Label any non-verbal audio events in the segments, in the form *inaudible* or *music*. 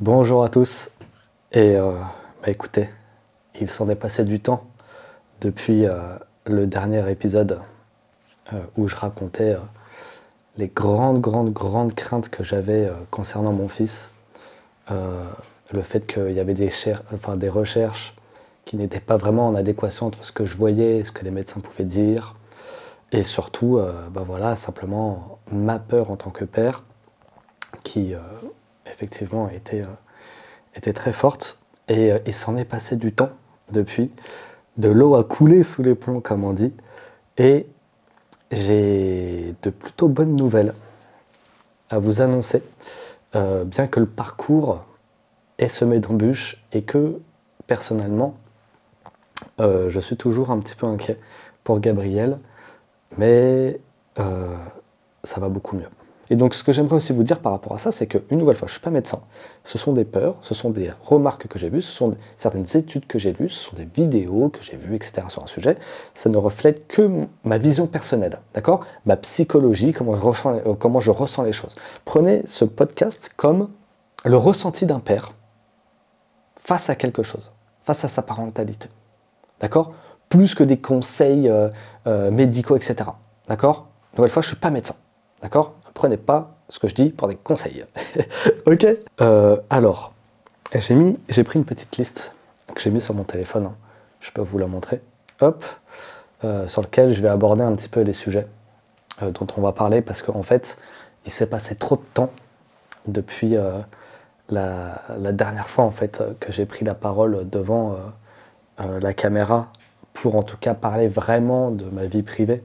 Bonjour à tous. Et euh, bah écoutez, il s'en est passé du temps depuis euh, le dernier épisode euh, où je racontais les grandes, grandes, grandes craintes que j'avais concernant mon fils. le fait qu'il y avait des, des recherches qui n'étaient pas vraiment en adéquation entre ce que je voyais et ce que les médecins pouvaient dire. Et surtout, bah voilà, simplement ma peur en tant que père qui effectivement était, était très forte. Et il s'en est passé du temps depuis. De l'eau a coulé sous les ponts, comme on dit. Et j'ai de plutôt bonnes nouvelles à vous annoncer, euh, bien que le parcours est semé d'embûches et que personnellement, euh, je suis toujours un petit peu inquiet pour Gabriel, mais euh, ça va beaucoup mieux. Et donc ce que j'aimerais aussi vous dire par rapport à ça, c'est qu'une nouvelle fois, je ne suis pas médecin. Ce sont des peurs, ce sont des remarques que j'ai vues, ce sont certaines études que j'ai lues, ce sont des vidéos que j'ai vues, etc. sur un sujet. Ça ne reflète que ma vision personnelle, d'accord? Ma psychologie, comment je, ressens, euh, comment je ressens les choses. Prenez ce podcast comme le ressenti d'un père face à quelque chose, face à sa parentalité. D'accord? Plus que des conseils euh, euh, médicaux, etc. D'accord? Nouvelle fois, je ne suis pas médecin. D'accord? Prenez pas ce que je dis pour des conseils. *laughs* ok euh, Alors, j'ai mis, j'ai pris une petite liste que j'ai mis sur mon téléphone. Hein. Je peux vous la montrer. Hop, euh, sur lequel je vais aborder un petit peu les sujets euh, dont on va parler parce qu'en fait, il s'est passé trop de temps depuis la, la, dernière fois en fait que j'ai pris la parole devant la caméra pour en tout cas parler vraiment de ma vie privée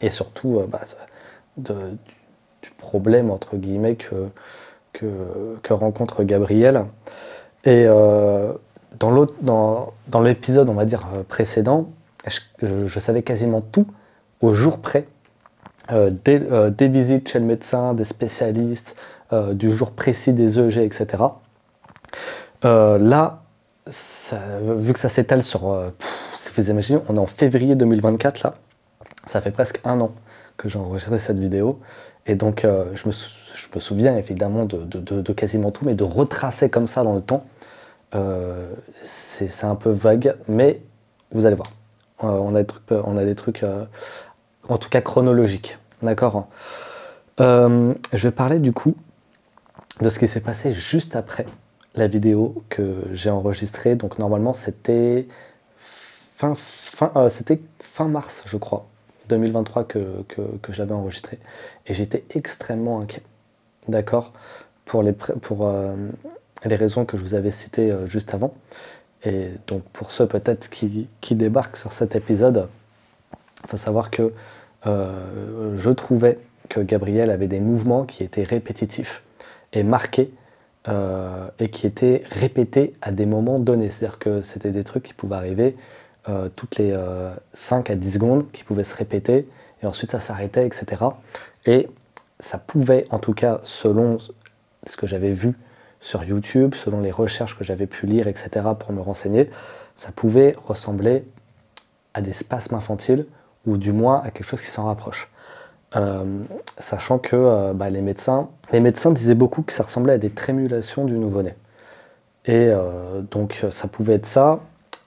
et surtout bah, de, du problème, entre guillemets, que, que, rencontre Gabriel. Et euh, dans, dans l'épisode, on va dire, euh, précédent, je, savais quasiment tout au jour près. Euh, des, visites chez le médecin, des spécialistes, du jour précis des EG, etc. là, vu que ça s'étale sur, si vous imaginez, on est en février 2024 là, ça fait presque un an que j'ai enregistré cette vidéo. Et donc, euh, je, me souviens évidemment de, quasiment tout, mais de retracer comme ça dans le temps, euh, c'est un peu vague, mais vous allez voir. Euh, on, a des trucs, on a des trucs en tout cas chronologiques. D'accord? Je vais parler du coup de ce qui s'est passé juste après la vidéo que j'ai enregistrée. Donc, normalement, c'était fin, fin, c'était fin mars, je crois. 2023 que, que, j'avais enregistré. Et j'étais extrêmement inquiet. D'accord Pour, les, pour euh, les raisons que je vous avais citées euh, juste avant. Et donc pour ceux peut-être qui, qui, débarquent sur cet épisode, faut savoir que euh, je trouvais que Gabriel avait des mouvements qui étaient répétitifs et marqués et qui étaient répétés à des moments donnés. C'est-à-dire que c'était des trucs qui pouvaient arriver euh, toutes les 5 euh, à 10 secondes qui pouvaient se répéter et ensuite ça s'arrêtait, etc. Et ça pouvait, en tout cas, selon ce que j'avais vu sur YouTube, selon les recherches que j'avais pu lire, etc., pour me renseigner, ça pouvait ressembler à des spasmes infantiles ou du moins à quelque chose qui s'en rapproche. Euh, sachant que bah, les, médecins, les médecins disaient beaucoup que ça ressemblait à des trémulations du nouveau-né. Et donc ça pouvait être ça,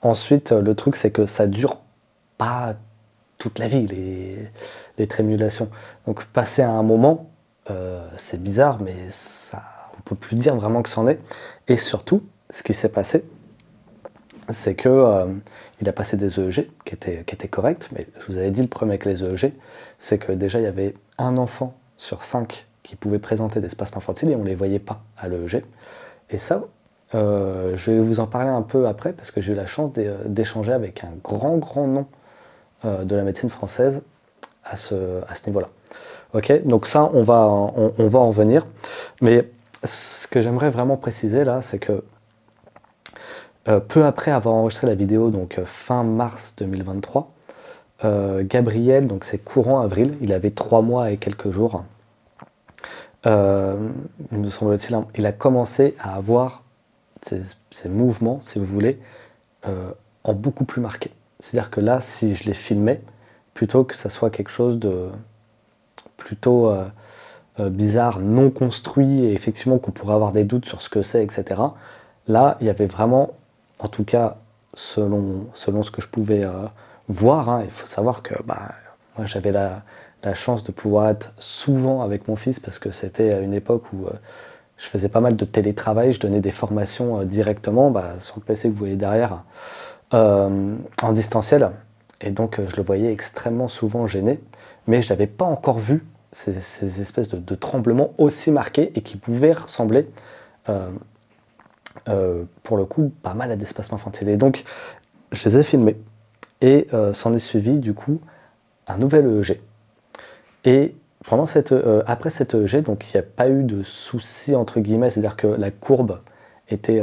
Ensuite, le truc, c'est que ça dure pas toute la vie, les, trémulations. Donc, passer à un moment, euh, c'est bizarre, mais ça, on peut plus dire vraiment que c'en est. Et surtout, ce qui s'est passé, c'est que euh, il a passé des EEG qui étaient, qui étaient corrects, mais je vous avais dit le problème avec les EEG, c'est que déjà il y avait un enfant sur cinq qui pouvait présenter des spasmes infantiles et on ne les voyait pas à l'EEG. Et ça, euh, je vais vous en parler un peu après parce que j'ai eu la chance d'échanger avec un grand, grand nom euh, de la médecine française à ce, niveau-là. Ok, donc ça, on va, on, va en venir. Mais ce que j'aimerais vraiment préciser là, c'est que euh, peu après avoir enregistré la vidéo, donc fin mars 2023, Gabriel, donc c'est courant avril, il avait trois mois et quelques jours. me semble-t-il, il a commencé à avoir ces, mouvements, si vous voulez, euh, en beaucoup plus marqué. C'est-à-dire que là, si je les filmais, plutôt que ça soit quelque chose de plutôt euh, bizarre, non construit, et effectivement qu'on pourrait avoir des doutes sur ce que c'est, etc. Là, il y avait vraiment, en tout cas, selon, selon ce que je pouvais voir, hein, il faut savoir que bah, moi j'avais la, chance de pouvoir être souvent avec mon fils parce que c'était à une époque où je faisais pas mal de télétravail, je donnais des formations directement bah, sur le PC que vous voyez derrière en distanciel. Et donc je le voyais extrêmement souvent gêné, mais je n'avais pas encore vu ces, espèces de, tremblements aussi marqués et qui pouvaient ressembler, euh, euh, pour le coup, pas mal à des spasmes infantiles. Et donc je les ai filmés et euh, s'en est suivi du coup un nouvel EEG. Et cette, après cet EEG, donc il n'y a pas eu de souci entre guillemets, c'est-à-dire que la courbe était,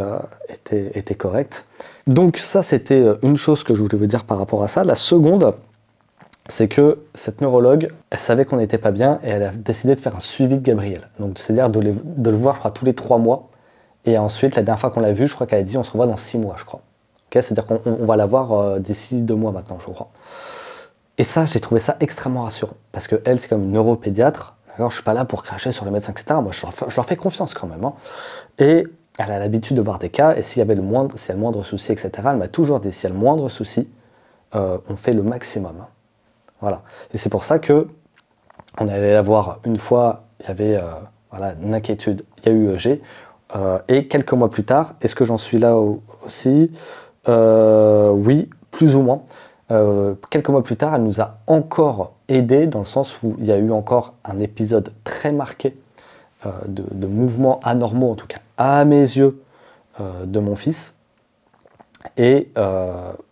était, était correcte. Donc ça, c'était une chose que je voulais vous dire par rapport à ça. La seconde, c'est que cette neurologue, elle savait qu'on n'était pas bien et elle a décidé de faire un suivi de Gabriel. Donc c'est-à-dire de, le voir, je crois, tous les trois mois. Et ensuite, la dernière fois qu'on l'a vu, je crois qu'elle a dit on se revoit dans six mois, je crois. c'est-à-dire qu'on va la voir euh, d'ici deux mois maintenant, je crois. Et ça, j'ai trouvé ça extrêmement rassurant. Parce que elle, c'est comme une neuropédiatre. Alors, je suis pas là pour cracher sur les médecins, etc. Moi, je leur fais, confiance quand même. Hein. Et elle a l'habitude de voir des cas. Et s'il y avait le moindre, s'il y a le moindre souci, etc., elle m'a toujours dit s'il y a le moindre souci, euh, on fait le maximum. Hein. Voilà. Et c'est pour ça que on allait la voir une fois, il y avait euh, voilà, une inquiétude, il y a eu EG. Euh, et quelques mois plus tard, est-ce que j'en suis là aussi? Oui, plus ou moins. Quelques mois plus tard, elle nous a encore aidé dans le sens où il y a eu encore un épisode très marqué de, de, mouvements anormaux, en tout cas à mes yeux, de mon fils. Et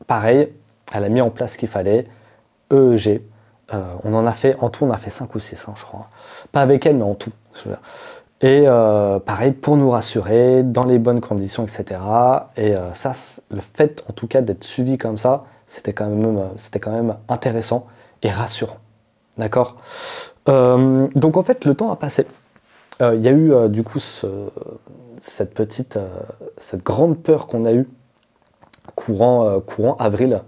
pareil, elle a mis en place ce qu'il fallait. EEG. Euh, on en a fait, en tout, on a fait 5 ou 6, hein, je crois. Pas avec elle, mais en tout. Et euh, pareil, pour nous rassurer, dans les bonnes conditions, etc. Et euh, ça, le fait, en tout cas, d'être suivi comme ça, c'était quand, même, c'était quand même intéressant et rassurant. D'accord? Donc, en fait, le temps a passé. Il y a eu, du coup, cette petite, cette grande peur qu'on a eue courant, avril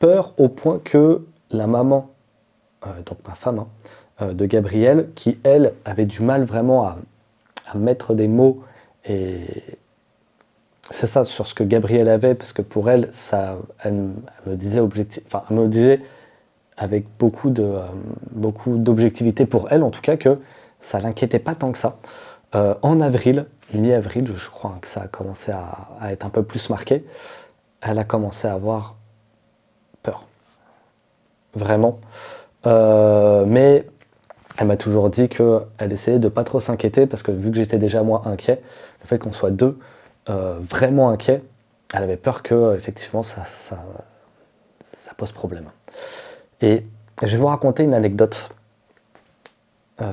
peur au point que la maman, euh, donc ma femme, hein, euh, de Gabriel, qui elle avait du mal vraiment à, mettre des mots et c'est ça sur ce que Gabriel avait parce que pour elle, ça, elle, me disait objectif, enfin, elle me disait avec beaucoup de euh, beaucoup d'objectivité pour elle en tout cas que ça l'inquiétait pas tant que ça. en avril, mi-avril, je crois que ça a commencé à, être un peu plus marqué. Elle a commencé à avoir peur. Vraiment. Euh, mais elle m'a toujours dit qu'elle essayait de pas trop s'inquiéter parce que vu que j'étais déjà moi inquiet, le fait qu'on soit deux euh, vraiment inquiets, elle avait peur que effectivement ça, ça, pose problème. Et je vais vous raconter une anecdote euh,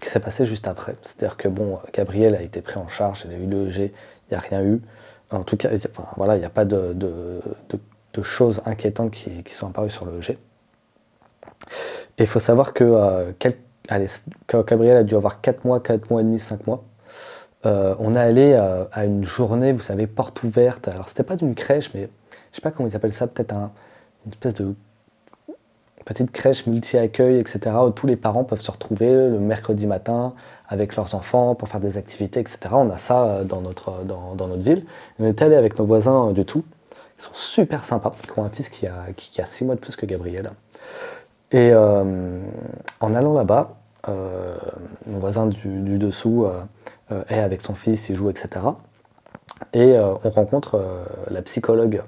qui s'est passée juste après. C'est-à-dire que bon, Gabriel a été pris en charge, elle a eu le G, il n'y a rien eu. En tout cas, voilà, il n'y a pas de, choses inquiétantes qui, sont apparues sur le G. Et il faut savoir que, euh, quand Gabriel a dû avoir 4 mois, 4 mois et demi, 5 mois, euh, on est allé euh, à une journée, vous savez, porte ouverte. Alors c'était pas d'une crèche, mais je sais pas comment ils appellent ça, peut-être une espèce de petite crèche multi-accueil, etc., où tous les parents peuvent se retrouver le mercredi matin avec leurs enfants pour faire des activités, etc. On a ça dans notre, dans, notre ville. On est allé avec nos voisins du tout. Ils sont super sympas. Ils ont un fils qui a, qui, 6 mois de plus que Gabriel. Et euh, en allant là-bas, euh, mon voisin du, dessous euh, est avec son fils, il joue, etc. Et on rencontre la psychologue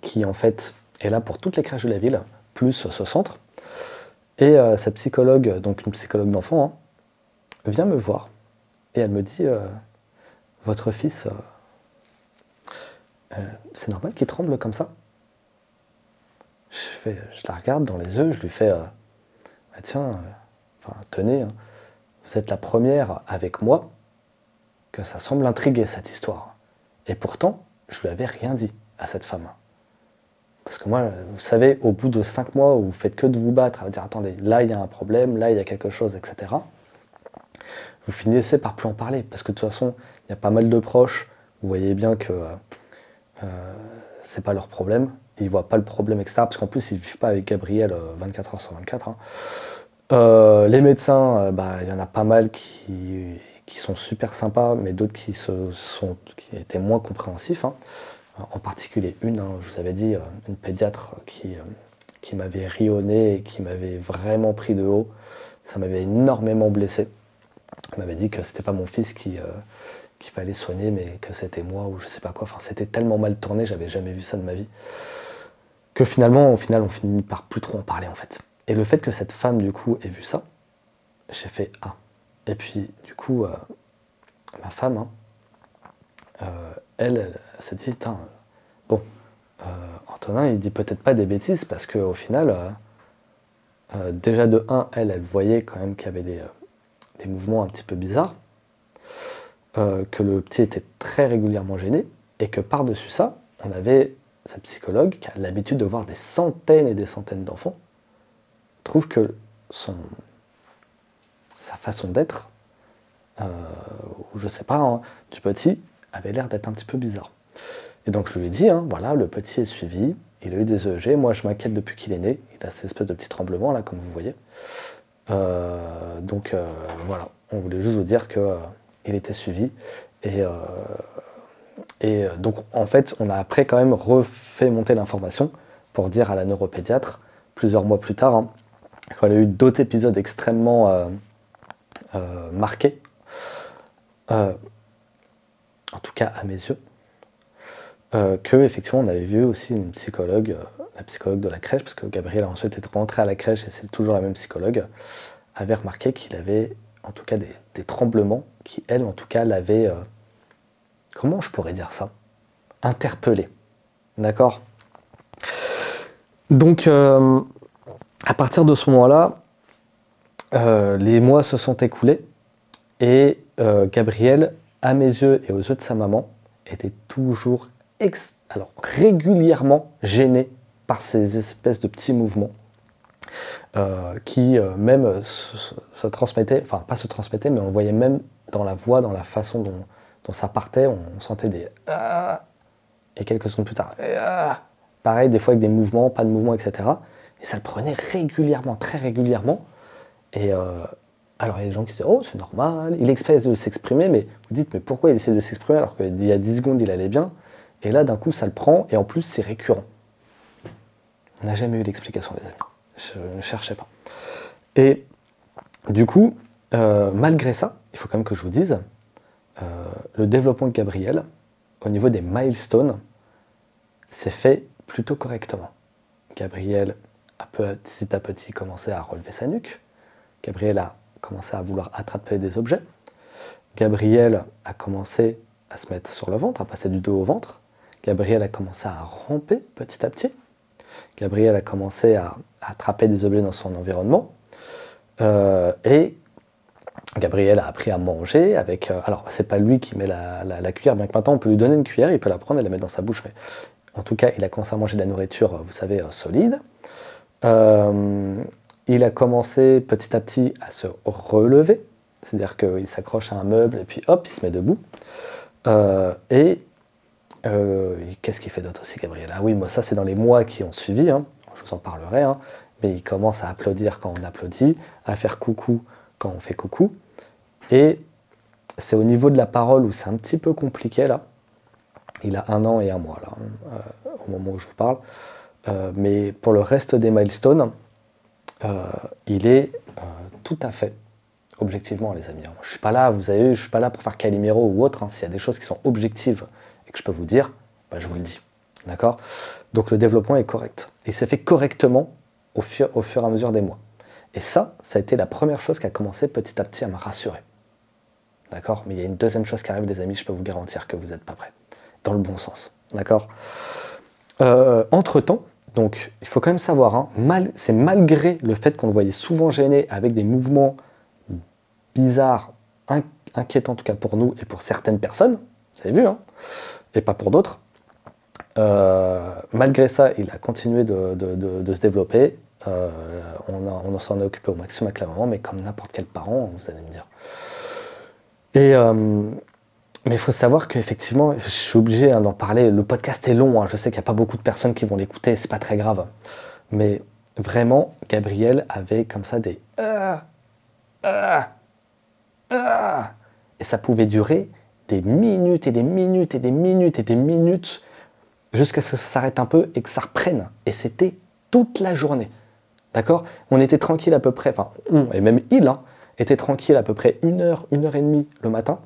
qui en fait est là pour toutes les crèches de la ville, plus ce centre. Et cette psychologue, donc une psychologue d'enfant, hein, vient me voir et elle me dit Votre fils euh, c'est normal qu'il tremble comme ça? Je, fais, je la regarde dans les yeux, je lui fais, euh, bah, tiens, euh, tenez, hein, vous êtes la première avec moi que ça semble intriguer cette histoire. Et pourtant, je lui avais rien dit à cette femme. Parce que moi, vous savez, au bout de cinq mois où vous faites que de vous battre, à dire attendez, là il y a un problème, là il y a quelque chose, etc. Vous finissez par plus en parler. Parce que de toute façon, il y a pas mal de proches. Vous voyez bien que euh, c'est pas leur problème. Ils voient pas le problème, etc. Parce qu'en plus, ils vivent pas avec Gabriel 24 euh, heures sur 24. Hein. Euh, les médecins, bah, il y en a pas mal qui, sont super sympas, mais d'autres qui, étaient moins compréhensifs. Hein. En particulier une, hein, je vous avais dit, une pédiatre qui, m'avait rionné et qui m'avait vraiment pris de haut. Ça m'avait énormément blessé. Elle m'avait dit que c'était pas mon fils qui, qu'il fallait soigner, mais que c'était moi ou je sais pas quoi. C'était tellement mal tourné, j'avais jamais vu ça de ma vie, que finalement, au final, on finit par plus trop en parler en fait. Et le fait que cette femme, du coup, ait vu ça, j'ai fait Ah. Et puis, du coup, euh, ma femme, hein, euh, elle, s'est dit bon, euh, Antonin, il dit peut-être pas des bêtises parce qu'au final, déjà de 1, elle, elle voyait quand même qu'il y avait des, des mouvements un petit peu bizarres. Que le petit était très régulièrement gêné et que par-dessus ça, on avait cette psychologue qui a l'habitude de voir des centaines et des centaines d'enfants, trouve que son, sa façon d'être, euh, ou je sais pas, hein, du petit, avait l'air d'être un petit peu bizarre. Et donc je lui ai dit, hein, voilà, le petit est suivi, il a eu des EEG, moi je m'inquiète depuis qu'il est né, il a cette espèce de petit tremblement là, comme vous voyez. Euh, donc voilà, on voulait juste vous dire que il était suivi. Et, euh, et euh, donc, en fait, on a après quand même refait monter l'information pour dire à la neuropédiatre, plusieurs mois plus tard, hein, quand elle a eu d'autres épisodes extrêmement euh, marqués, en tout cas à mes yeux, que effectivement on avait vu aussi une psychologue, la psychologue de la crèche, parce que Gabriel a ensuite été rentré à la crèche et c'est toujours la même psychologue, avait remarqué qu'il avait en tout cas des, tremblements qui, elle, en tout cas, l'avaient, euh, comment je pourrais dire ça, interpellé. D'accord? Donc, euh, à partir de ce moment-là, euh, les mois se sont écoulés et Gabriel, à mes yeux et aux yeux de sa maman, était toujours alors, régulièrement gêné par ces espèces de petits mouvements euh, qui euh, même euh, se, transmettait, enfin pas se transmettait, mais on voyait même dans la voix, dans la façon dont, ça partait, on, sentait des ah! Et quelques secondes plus tard, ah! Pareil, des fois avec des mouvements, pas de mouvements, etc. Et ça le prenait régulièrement, très régulièrement. Et alors il y a des gens qui disaient Oh, c'est normal, il essaie de s'exprimer, mais vous dites Mais pourquoi il essaie de s'exprimer alors qu'il y a 10 secondes il allait bien? Et là d'un coup ça le prend, et en plus c'est récurrent. On n'a jamais eu l'explication, des amis je ne cherchais pas. Et du coup, euh, malgré ça, il faut quand même que je vous dise, euh, le développement de Gabriel, au niveau des milestones, s'est fait plutôt correctement. Gabriel a petit à petit commencé à relever sa nuque. Gabriel a commencé à vouloir attraper des objets. Gabriel a commencé à se mettre sur le ventre, à passer du dos au ventre. Gabriel a commencé à ramper petit à petit. Gabriel a commencé à, attraper des objets dans son environnement. Euh, et Gabriel a appris à manger avec. Euh, alors, c'est pas lui qui met la, cuillère, bien que maintenant on peut lui donner une cuillère, il peut la prendre et la mettre dans sa bouche. Mais en tout cas, il a commencé à manger de la nourriture, vous savez, euh, il a commencé petit à petit à se relever, c'est-à-dire qu'il s'accroche à un meuble et puis hop, il se met debout. et euh, qu'est-ce qu'il fait d'autre aussi, Gabriel? Ah oui, moi, ça, c'est dans les mois qui ont suivi. Hein. Je vous en parlerai. Hein. Mais il commence à applaudir quand on applaudit, à faire coucou quand on fait coucou. Et c'est au niveau de la parole où c'est un petit peu compliqué, là. Il a un an et un mois, là, hein, euh, au moment où je vous parle. Euh, mais pour le reste des milestones, il est tout à fait objectivement, les amis. Je suis pas là, vous avez je suis pas là pour faire Calimero ou autre. S'il y a des choses qui sont objectives et que je peux vous dire, bah, je vous le dis. D'accord? Donc le développement est correct. Il s'est fait correctement au fur, et à mesure des mois. Et ça, ça a été la première chose qui a commencé petit à petit à me rassurer. D'accord? Mais il y a une deuxième chose qui arrive, les amis, je peux vous garantir que vous n'êtes pas prêts. Dans le bon sens. D'accord? Euh, Entre-temps, donc il faut quand même savoir, hein, c'est malgré le fait qu'on le voyait souvent gêné avec des mouvements bizarres, inquiétants en tout cas pour nous et pour certaines personnes, vous avez vu, hein et pas pour d'autres. Euh, malgré ça, il a continué de, se développer. Euh, on, s'en est occupé au maximum avec la maman, mais comme n'importe quel parent, vous allez me dire. Et, euh, mais il faut savoir qu'effectivement, je suis obligé hein, d'en parler. Le podcast est long, hein. je sais qu'il n'y a pas beaucoup de personnes qui vont l'écouter, c'est pas très grave. Mais vraiment, Gabriel avait comme ça des ah, ah, ah. et ça pouvait durer des minutes et des minutes et des minutes et des minutes jusqu'à ce que ça s'arrête un peu et que ça reprenne. Et c'était toute la journée. D'accord? On était tranquille à peu près, enfin, on, et même il, hein, était tranquille à peu près une heure, une heure et demie le matin.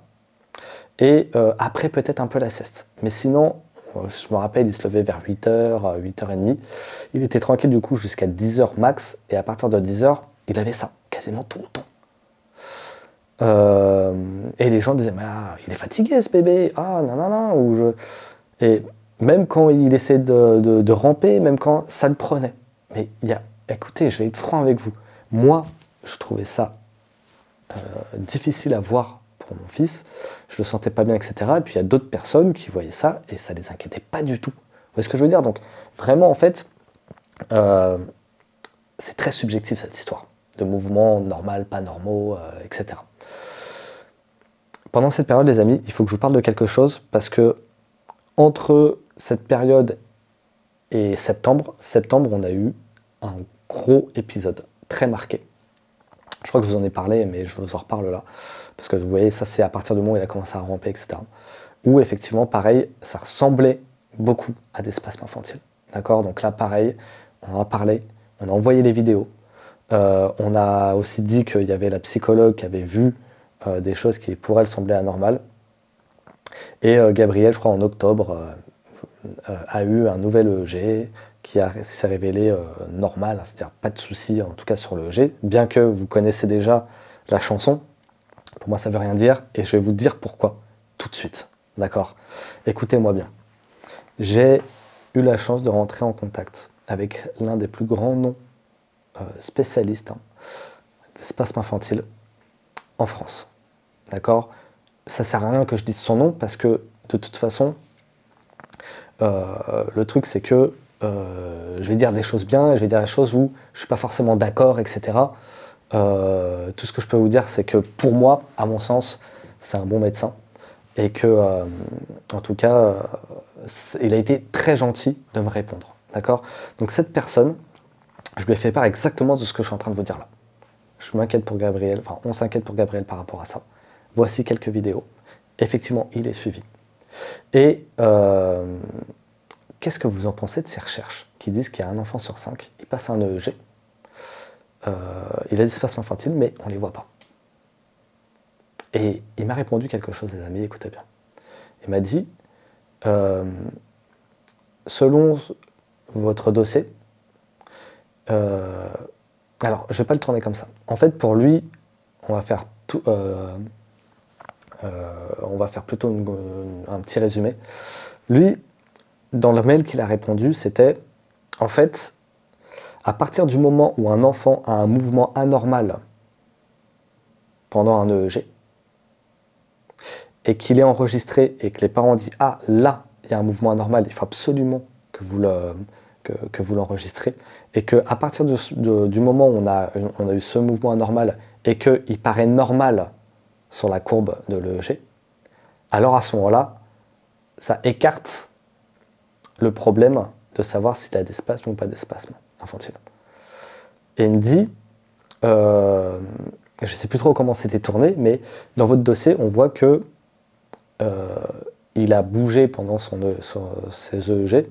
Et euh, après, peut-être un peu la sieste. Mais sinon, euh, je me rappelle, il se levait vers 8h, 8h30. Il était tranquille du coup jusqu'à 10h max. Et à partir de 10h, il avait ça, quasiment tout le temps. Euh, et les gens disaient, ah, il est fatigué ce bébé, ah non. Ou je... Et même quand il essayait de, ramper, même quand ça le prenait. Mais il y a, écoutez, je vais être franc avec vous. Moi, je trouvais ça difficile à voir mon fils, je le sentais pas bien, etc. Et puis il y a d'autres personnes qui voyaient ça et ça les inquiétait pas du tout. Vous voyez ce que je veux dire? Donc vraiment, en fait, euh, c'est très subjectif cette histoire de mouvements normal, pas normaux, euh, etc. Pendant cette période, les amis, il faut que je vous parle de quelque chose parce que entre cette période et septembre, septembre, on a eu un gros épisode très marqué. Je crois que je vous en ai parlé, mais je vous en reparle là. Parce que vous voyez, ça c'est à partir du moment où il a commencé à ramper, etc. Où effectivement, pareil, ça ressemblait beaucoup à des spasmes infantiles. D'accord? Donc là, pareil, on en a parlé, on a envoyé les vidéos. Euh, on a aussi dit qu'il y avait la psychologue qui avait vu euh, des choses qui pour elle semblaient anormales. Et euh, Gabriel, je crois en octobre, a eu un nouvel EEG, qui s'est révélé euh, normal, c'est-à-dire pas de souci en tout cas sur le G, bien que vous connaissez déjà la chanson. Pour moi, ça veut rien dire et je vais vous dire pourquoi tout de suite. D'accord? Écoutez-moi bien. J'ai eu la chance de rentrer en contact avec l'un des plus grands noms euh, spécialistes hein, d'espace infantile en France. D'accord? Ça sert à rien que je dise son nom parce que de toute façon, euh, le truc c'est que euh, je vais dire des choses bien, je vais dire des choses où je ne suis pas forcément d'accord, etc. Euh, tout ce que je peux vous dire, c'est que pour moi, à mon sens, c'est un bon médecin. Et que, euh, en tout cas, il a été très gentil de me répondre. D'accord? Donc cette personne, je lui ai fait part exactement de ce que je suis en train de vous dire là. Je m'inquiète pour Gabriel, enfin on s'inquiète pour Gabriel par rapport à ça. Voici quelques vidéos. Effectivement, il est suivi. Et Qu'est-ce que vous en pensez de ces recherches qui disent qu'il y a un enfant sur cinq, il passe un EEG, euh, il a des spasmes infantiles, mais on ne les voit pas. Et il m'a répondu quelque chose, les amis, écoutez bien. Il m'a dit, euh, selon votre dossier, euh, alors je ne vais pas le tourner comme ça. En fait, pour lui, on va faire tout, on va faire plutôt un petit résumé. Lui, dans le mail qu'il a répondu, c'était en fait, à partir du moment où un enfant a un mouvement anormal pendant un EEG, et qu'il est enregistré et que les parents disent Ah, là, il y a un mouvement anormal, il faut absolument que vous le, que, vous l'enregistrez, et qu'à partir du moment où on a, on a eu ce mouvement anormal et qu'il paraît normal sur la courbe de l'EEG, alors à ce moment-là, ça écarte le problème de savoir s'il a des spasmes ou pas des spasmes infantiles. Et il me dit, euh, je ne sais plus trop comment c'était tourné, mais dans votre dossier, on voit que euh, il a bougé pendant son, ses EEG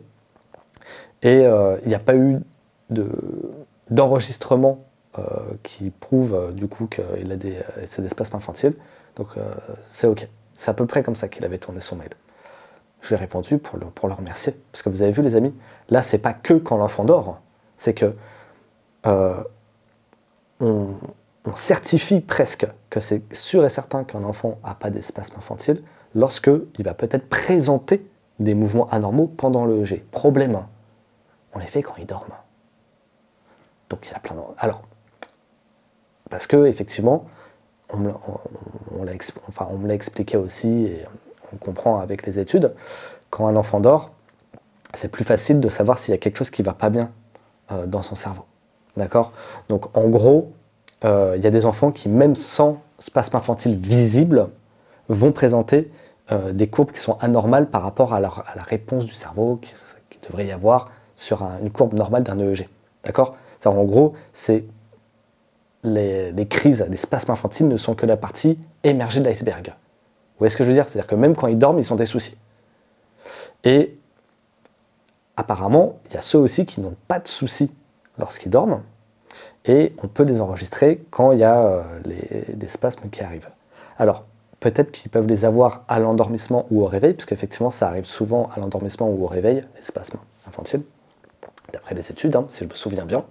et euh, il n'y a pas eu d'enregistrement qui prouve du coup qu'il a des, des spasmes infantiles. Donc c'est ok. C'est à peu près comme ça qu'il avait tourné son mail. Je lui ai répondu pour le, pour le remercier. Parce que vous avez vu, les amis, là, c'est pas que quand l'enfant dort, c'est que euh, on, certifie presque que c'est sûr et certain qu'un enfant n'a pas d'espasme infantile lorsque il va peut-être présenter des mouvements anormaux pendant le G. Problème, hein. on les fait quand il dort. Donc il y a plein de... Alors, parce que effectivement, on me, enfin, on me l'a expliqué aussi, et on comprend avec les études, quand un enfant dort, c'est plus facile de savoir s'il y a quelque chose qui ne va pas bien euh, dans son cerveau. D'accord? Donc en gros, euh, il y a des enfants qui, même sans spasme infantile visible, vont présenter euh, des courbes qui sont anormales par rapport à, la réponse du cerveau qui, devrait y avoir sur une courbe normale d'un EEG. D'accord? En gros, c'est les, crises, les spasmes infantiles ne sont que la partie émergée de l'iceberg. Vous voyez ce que je veux dire? C'est-à-dire que même quand ils dorment, ils ont des soucis. Et apparemment, il y a ceux aussi qui n'ont pas de soucis lorsqu'ils dorment, et on peut les enregistrer quand il y a euh, des spasmes qui arrivent. Alors, peut-être qu'ils peuvent les avoir à l'endormissement ou au réveil, parce qu'effectivement, ça arrive souvent à l'endormissement ou au réveil, les spasmes infantiles, d'après les études, hein, si je me souviens bien.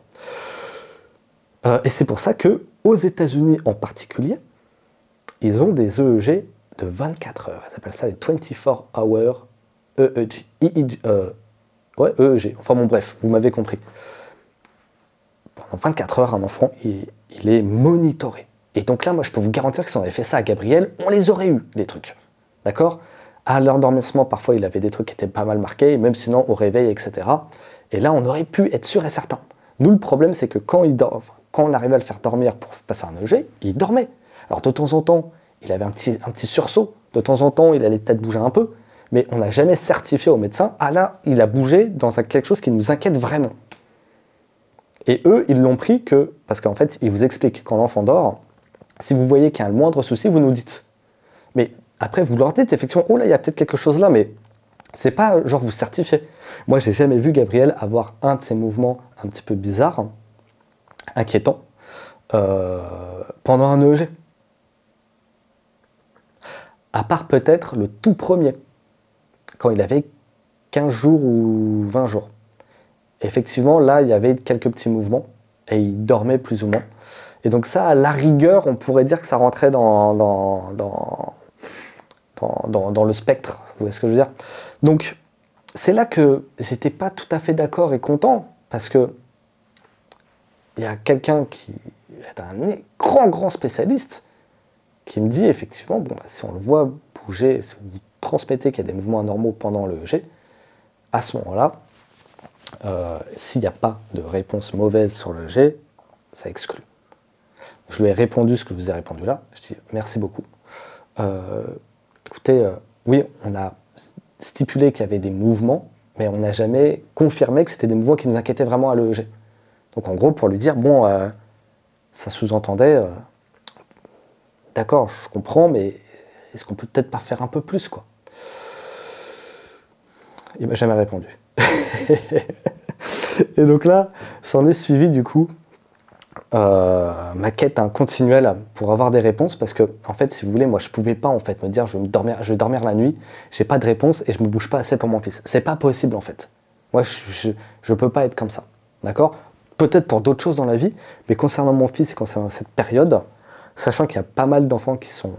Euh, et c'est pour ça que aux États-Unis en particulier, ils ont des EEG de 24 heures. Ils appellent ça les 24 hour EEG. Euh, ouais, EEG. Enfin bon, bref, vous m'avez compris. Pendant 24 heures, un enfant, il, est monitoré. Et donc là, moi, je peux vous garantir que si on avait fait ça à Gabriel, on les aurait eu, les trucs. D'accord? À l'endormissement, parfois, il avait des trucs qui étaient pas mal marqués, même sinon au réveil, etc. Et là, on aurait pu être sûr et certain. Nous, le problème, c'est que quand, il quand on arrivait à le faire dormir pour passer un EEG, il dormait. Alors de temps en temps, il avait un petit, un sursaut, de temps en temps, il allait peut-être bouger un peu, mais on n'a jamais certifié au médecin, ah là, il a bougé dans quelque chose qui nous inquiète vraiment. Et eux, ils l'ont pris que, parce qu'en fait, ils vous expliquent quand l'enfant dort, si vous voyez qu'il y a le moindre souci, vous nous dites. Mais après, vous leur dites effectivement, oh là, il y a peut-être quelque chose là, mais c'est pas genre vous certifiez. Moi, j'ai jamais vu Gabriel avoir un de ces mouvements un petit peu bizarres, inquiétants, euh, pendant un EEG. À part peut-être le tout premier, quand il avait 15 jours ou 20 jours. Effectivement, là, il y avait quelques petits mouvements et il dormait plus ou moins. Et donc ça, à la rigueur, on pourrait dire que ça rentrait dans, le spectre. Vous voyez ce que je veux dire Donc, c'est là que j'étais pas tout à fait d'accord et content, parce que il y a quelqu'un qui est un grand, grand spécialiste qui me dit effectivement, bon, bah, si on le voit bouger, si vous transmettez qu'il y a des mouvements anormaux pendant le G, à ce moment-là, euh, s'il n'y a pas de réponse mauvaise sur le G, ça exclut. Je lui ai répondu ce que je vous ai répondu là. Je dis merci beaucoup. Euh, écoutez, euh, oui, on a stipulé qu'il y avait des mouvements, mais on n'a jamais confirmé que c'était des mouvements qui nous inquiétaient vraiment à l'EEG. Donc en gros, pour lui dire, bon, ça sous-entendait, d'accord, je comprends, mais est-ce qu'on peut peut-être pas faire un peu plus, quoi? Il m'a jamais répondu. *laughs* et donc là, s'en est suivi du coup euh, ma quête hein, continuelle pour avoir des réponses parce que en fait si vous voulez moi je pouvais pas en fait me dire je vais dormir, la nuit j'ai pas de réponse et je me bouge pas assez pour mon fils. C'est pas possible en fait. Moi je, je, peux pas être comme ça. D'accord? Peut-être pour d'autres choses dans la vie mais concernant mon fils concernant cette période sachant qu'il y a pas mal d'enfants qui sont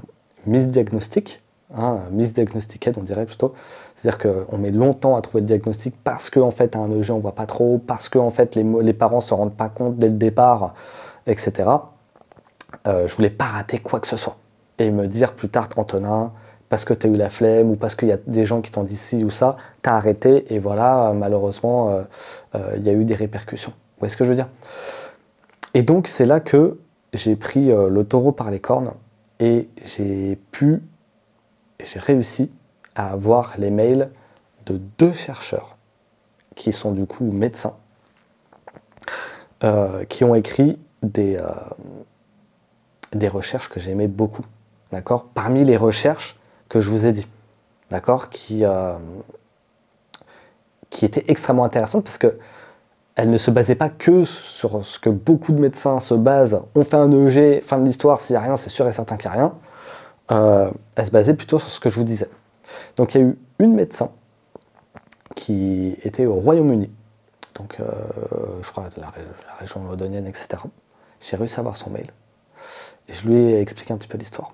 misdiagnostiques hein, misdiagnostiqués on dirait plutôt c'est-à-dire qu'on met longtemps à trouver le diagnostic parce qu'en en fait, à un EG, on ne voit pas trop, parce que en fait, les, parents ne se rendent pas compte dès le départ, etc. Euh, je voulais pas rater quoi que ce soit. Et me dire plus tard, Antonin, parce que tu as eu la flemme ou parce qu'il y a des gens qui t'ont dit ci ou ça, tu as arrêté et voilà, malheureusement, euh, euh, il y a eu des répercussions. Vous voyez ce que je veux dire? Et donc, c'est là que j'ai pris le taureau par les cornes et j'ai pu, j'ai réussi à avoir les mails de deux chercheurs qui sont du coup médecins, euh, qui ont écrit des, euh, des recherches que j'aimais beaucoup, d'accord? Parmi les recherches que je vous ai dit, d'accord? Qui, euh, qui étaient extrêmement intéressantes parce que elles ne se basaient pas que sur ce que beaucoup de médecins se basent. On fait un EEG, fin de l'histoire, s'il n'y a rien, c'est sûr et certain qu'il n'y a rien. elles se basaient plutôt sur ce que je vous disais. Donc il y a eu une médecin qui était au Royaume-Uni, donc euh, je crois la, la région londonienne, etc. J'ai réussi à avoir son mail et je lui ai expliqué un petit peu l'histoire.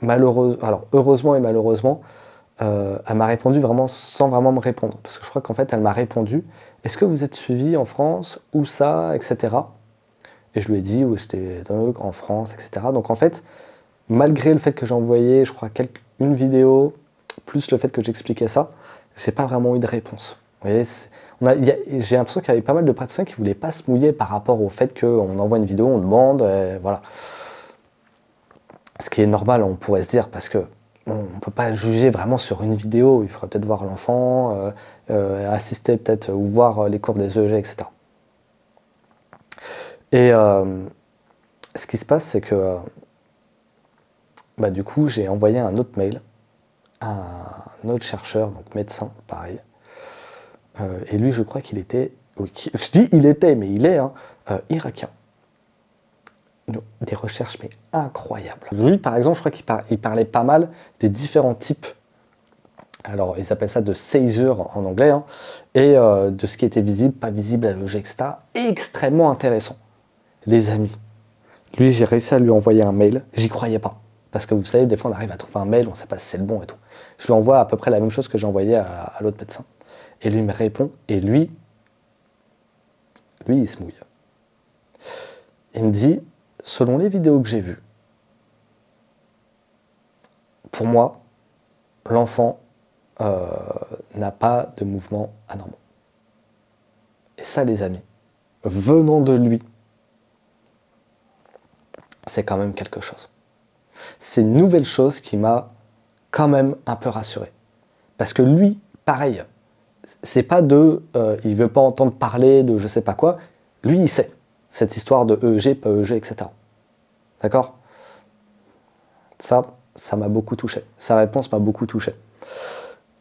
Malheureusement, alors heureusement et malheureusement, euh, elle m'a répondu vraiment sans vraiment me répondre, parce que je crois qu'en fait elle m'a répondu Est-ce que vous êtes suivi en France Où ça etc. Et je lui ai dit où j'étais en France, etc. Donc en fait, malgré le fait que envoyé, je crois, une vidéo plus le fait que j'expliquais ça, j'ai pas vraiment eu de réponse. j'ai l'impression qu'il y avait pas mal de praticiens qui voulaient pas se mouiller par rapport au fait qu'on envoie une vidéo, on demande, voilà. Ce qui est normal, on pourrait se dire, parce que on ne peut pas juger vraiment sur une vidéo, il faudrait peut-être voir l'enfant, euh, euh, assister peut-être ou voir les cours des EG, etc. Et euh, ce qui se passe, c'est que euh, bah, du coup, j'ai envoyé un autre mail à un autre chercheur, donc médecin, pareil. Euh, et lui, je crois qu'il était, *laughs* je dis il était, mais il est hein, irakien. Des recherches mais incroyables. Lui, par exemple, je crois qu'il parlait pas mal des différents types alors ils appellent ça de seizure en anglais, hein, et de ce qui était visible, pas visible à l'objet, etc. Extrêmement intéressant les amis. Lui, j'ai réussi à lui envoyer un mail. J'y croyais pas. Parce que vous savez, des fois, on arrive à trouver un mail, on ne sait pas si c'est le bon et tout. Je lui envoie à peu près la même chose que j'ai envoyé à, l'autre médecin. Et lui me répond, et lui, lui, il se mouille. Il me dit, selon les vidéos que j'ai vues, pour moi, l'enfant euh, n'a pas de mouvement anormal. Et ça, les amis, venant de lui, c'est quand même quelque chose. C'est une nouvelle chose qui m'a quand même un peu rassuré. Parce que lui, pareil, c'est pas de euh, il veut pas entendre parler de je sais pas quoi. Lui, il sait cette histoire de EEG, pas EEG, etc. D'accord? Ça, ça m'a beaucoup touché. Sa réponse m'a beaucoup touché.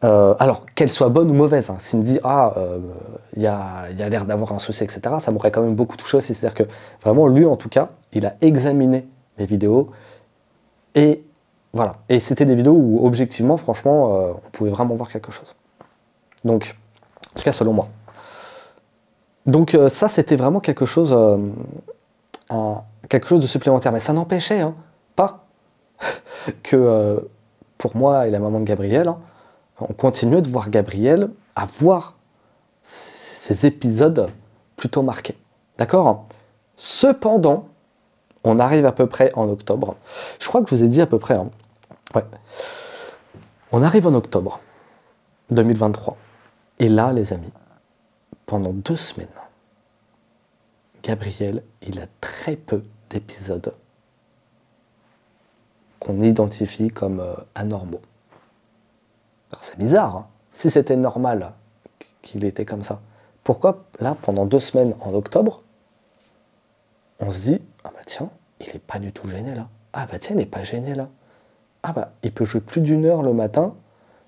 Euh, alors, qu'elle soit bonne ou mauvaise, hein. s'il me dit Ah, euh, il y a, y a l'air d'avoir un souci, etc., ça m'aurait quand même beaucoup touché aussi. C'est-à-dire que vraiment, lui, en tout cas, il a examiné mes vidéos et voilà. Et c'était des vidéos où, objectivement, franchement, euh, on pouvait vraiment voir quelque chose. Donc, en tout cas, selon moi. Donc, ça, c'était vraiment quelque chose, quelque chose de supplémentaire. Mais ça n'empêchait hein, pas *laughs* que, pour moi et la maman de Gabriel, hein, on continuait de voir Gabriel avoir ces épisodes plutôt marqués. D'accord? Cependant, on arrive à peu près en octobre. Je crois que je vous ai dit à peu près. Hein. Ouais. On arrive en octobre 2023. Et là, les amis, pendant deux semaines, Gabriel, il a très peu d'épisodes qu'on identifie comme euh, anormaux. C'est bizarre. Hein. si c'était normal qu'il était comme ça, pourquoi là, pendant deux semaines en octobre, on se dit Ah bah tiens, il n'est pas du tout gêné là. Ah bah tiens, il n'est pas gêné là. Ah bah, il peut jouer plus d'une heure le matin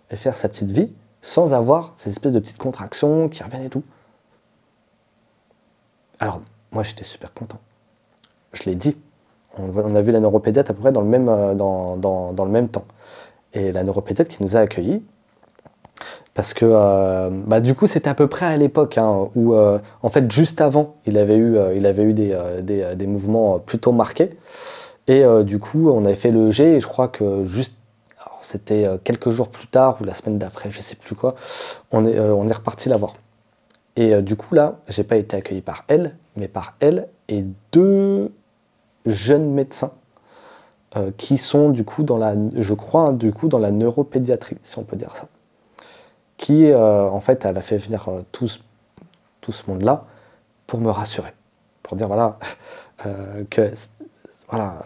et faire sa petite vie sans avoir ces espèces de petites contractions qui reviennent et tout. Alors, moi j'étais super content. Je l'ai dit. On, a vu la neuropédiatre à peu près dans le même, euh, dans, dans le même temps et la neuropédiatre qui nous a accueillis. Parce que euh, bah, du coup, c'était à peu près à l'époque hein, où, euh, en fait, juste avant, il avait eu, il avait eu des, des, des, mouvements plutôt marqués. Et du coup, on avait fait le G, et je crois que juste, c'était quelques jours plus tard ou la semaine d'après, je sais plus quoi, on est, on est reparti la voir. Et du coup, là, j'ai pas été accueilli par elle, mais par elle et deux jeunes médecins euh, qui sont du coup dans la, je crois, hein, du coup dans la neuropédiatrie, si on peut dire ça. Qui, euh, en fait, elle a fait venir euh, tout, ce monde-là pour me rassurer, pour dire voilà *laughs* que voilà,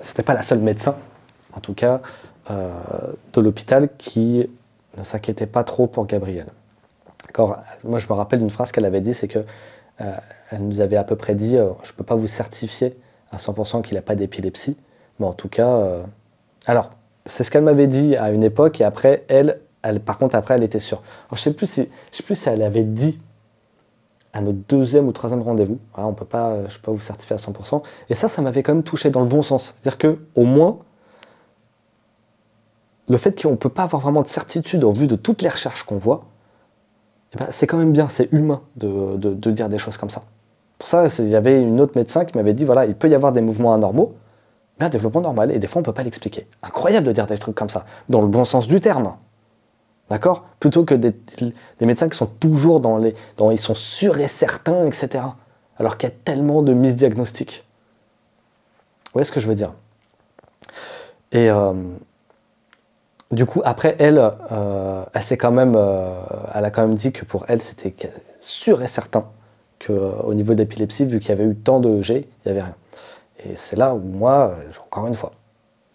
c'était pas la seule médecin, en tout cas, de l'hôpital qui ne s'inquiétait pas trop pour Gabriel. Moi, je me rappelle d'une phrase qu'elle avait dit, c'est que elle nous avait à peu près dit, je peux pas vous certifier à 100% qu'il n'a pas d'épilepsie, mais en tout cas, euh, alors, c'est ce qu'elle m'avait dit à une époque, et après, elle, par contre, après, elle était sûre. Je ne sais, plus si, sais plus si elle avait dit à notre deuxième ou troisième rendez-vous, on peut pas, je ne peux pas vous certifier à 100%, et ça, ça m'avait quand même touché dans le bon sens. C'est-à-dire qu'au moins, le fait qu'on ne peut pas avoir vraiment de certitude au vu de toutes les recherches qu'on voit, eh ben, c'est quand même bien, c'est humain de, dire des choses comme ça. Pour ça, il y avait une autre médecin qui m'avait dit, voilà, il peut y avoir des mouvements anormaux, un développement normal, et des fois on ne peut pas l'expliquer. Incroyable de dire des trucs comme ça, dans le bon sens du terme. D'accord? Plutôt que des, médecins qui sont toujours dans les. Ils sont sûrs et certains, etc. Alors qu'il y a tellement de misdiagnostics. Vous voyez ce que je veux dire? Et euh, du coup, après, elle, euh, elle, quand même, euh, elle a quand même dit que pour elle, c'était sûr et certain qu'au niveau d'épilepsie, vu qu'il y avait eu tant de G, il n'y avait rien. Et c'est là où moi, encore une fois,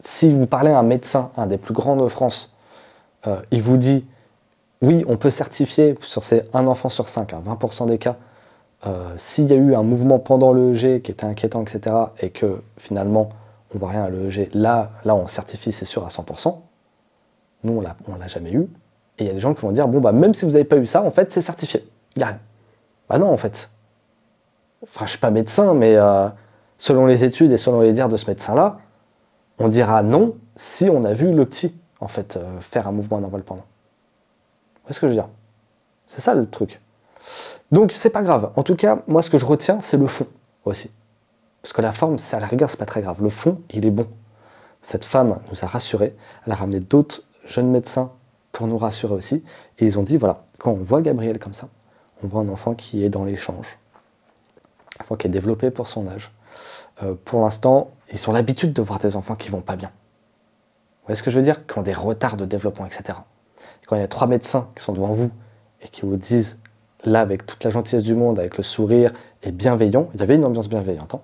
si vous parlez à un médecin, un des plus grands de France, euh, il vous dit oui, on peut certifier sur ces un enfant sur 5, 20% des cas, euh, s'il y a eu un mouvement pendant l'EEG qui était inquiétant, etc., et que finalement on voit rien à l'EEG, là, là on certifie, c'est sûr, à 100%. Nous, on ne l'a jamais eu. Et il y a des gens qui vont dire, bon, bah, même si vous n'avez pas eu ça, en fait, c'est certifié. Il a Bah non, en fait. Enfin, je suis pas médecin, mais euh, selon les études et selon les dires de ce médecin-là, on dira non si on a vu le petit, en fait, euh, faire un mouvement anormal pendant. Vous voyez ce que je veux dire? C'est ça le truc. Donc, c'est pas grave. En tout cas, moi, ce que je retiens, c'est le fond aussi. Parce que la forme, à la rigueur, c'est pas très grave. Le fond, il est bon. Cette femme nous a rassurés. Elle a ramené d'autres jeunes médecins pour nous rassurer aussi. Et ils ont dit, voilà, quand on voit Gabriel comme ça, on voit un enfant qui est dans l'échange, un enfant qui est développé pour son âge. Euh, pour l'instant, ils ont l'habitude de voir des enfants qui vont pas bien. Vous voyez ce que je veux dire? Qui ont des retards de développement, etc. quand il y a trois médecins qui sont devant vous et qui vous disent, là, avec toute la gentillesse du monde, avec le sourire et bienveillant, il y avait une ambiance bienveillante, hein,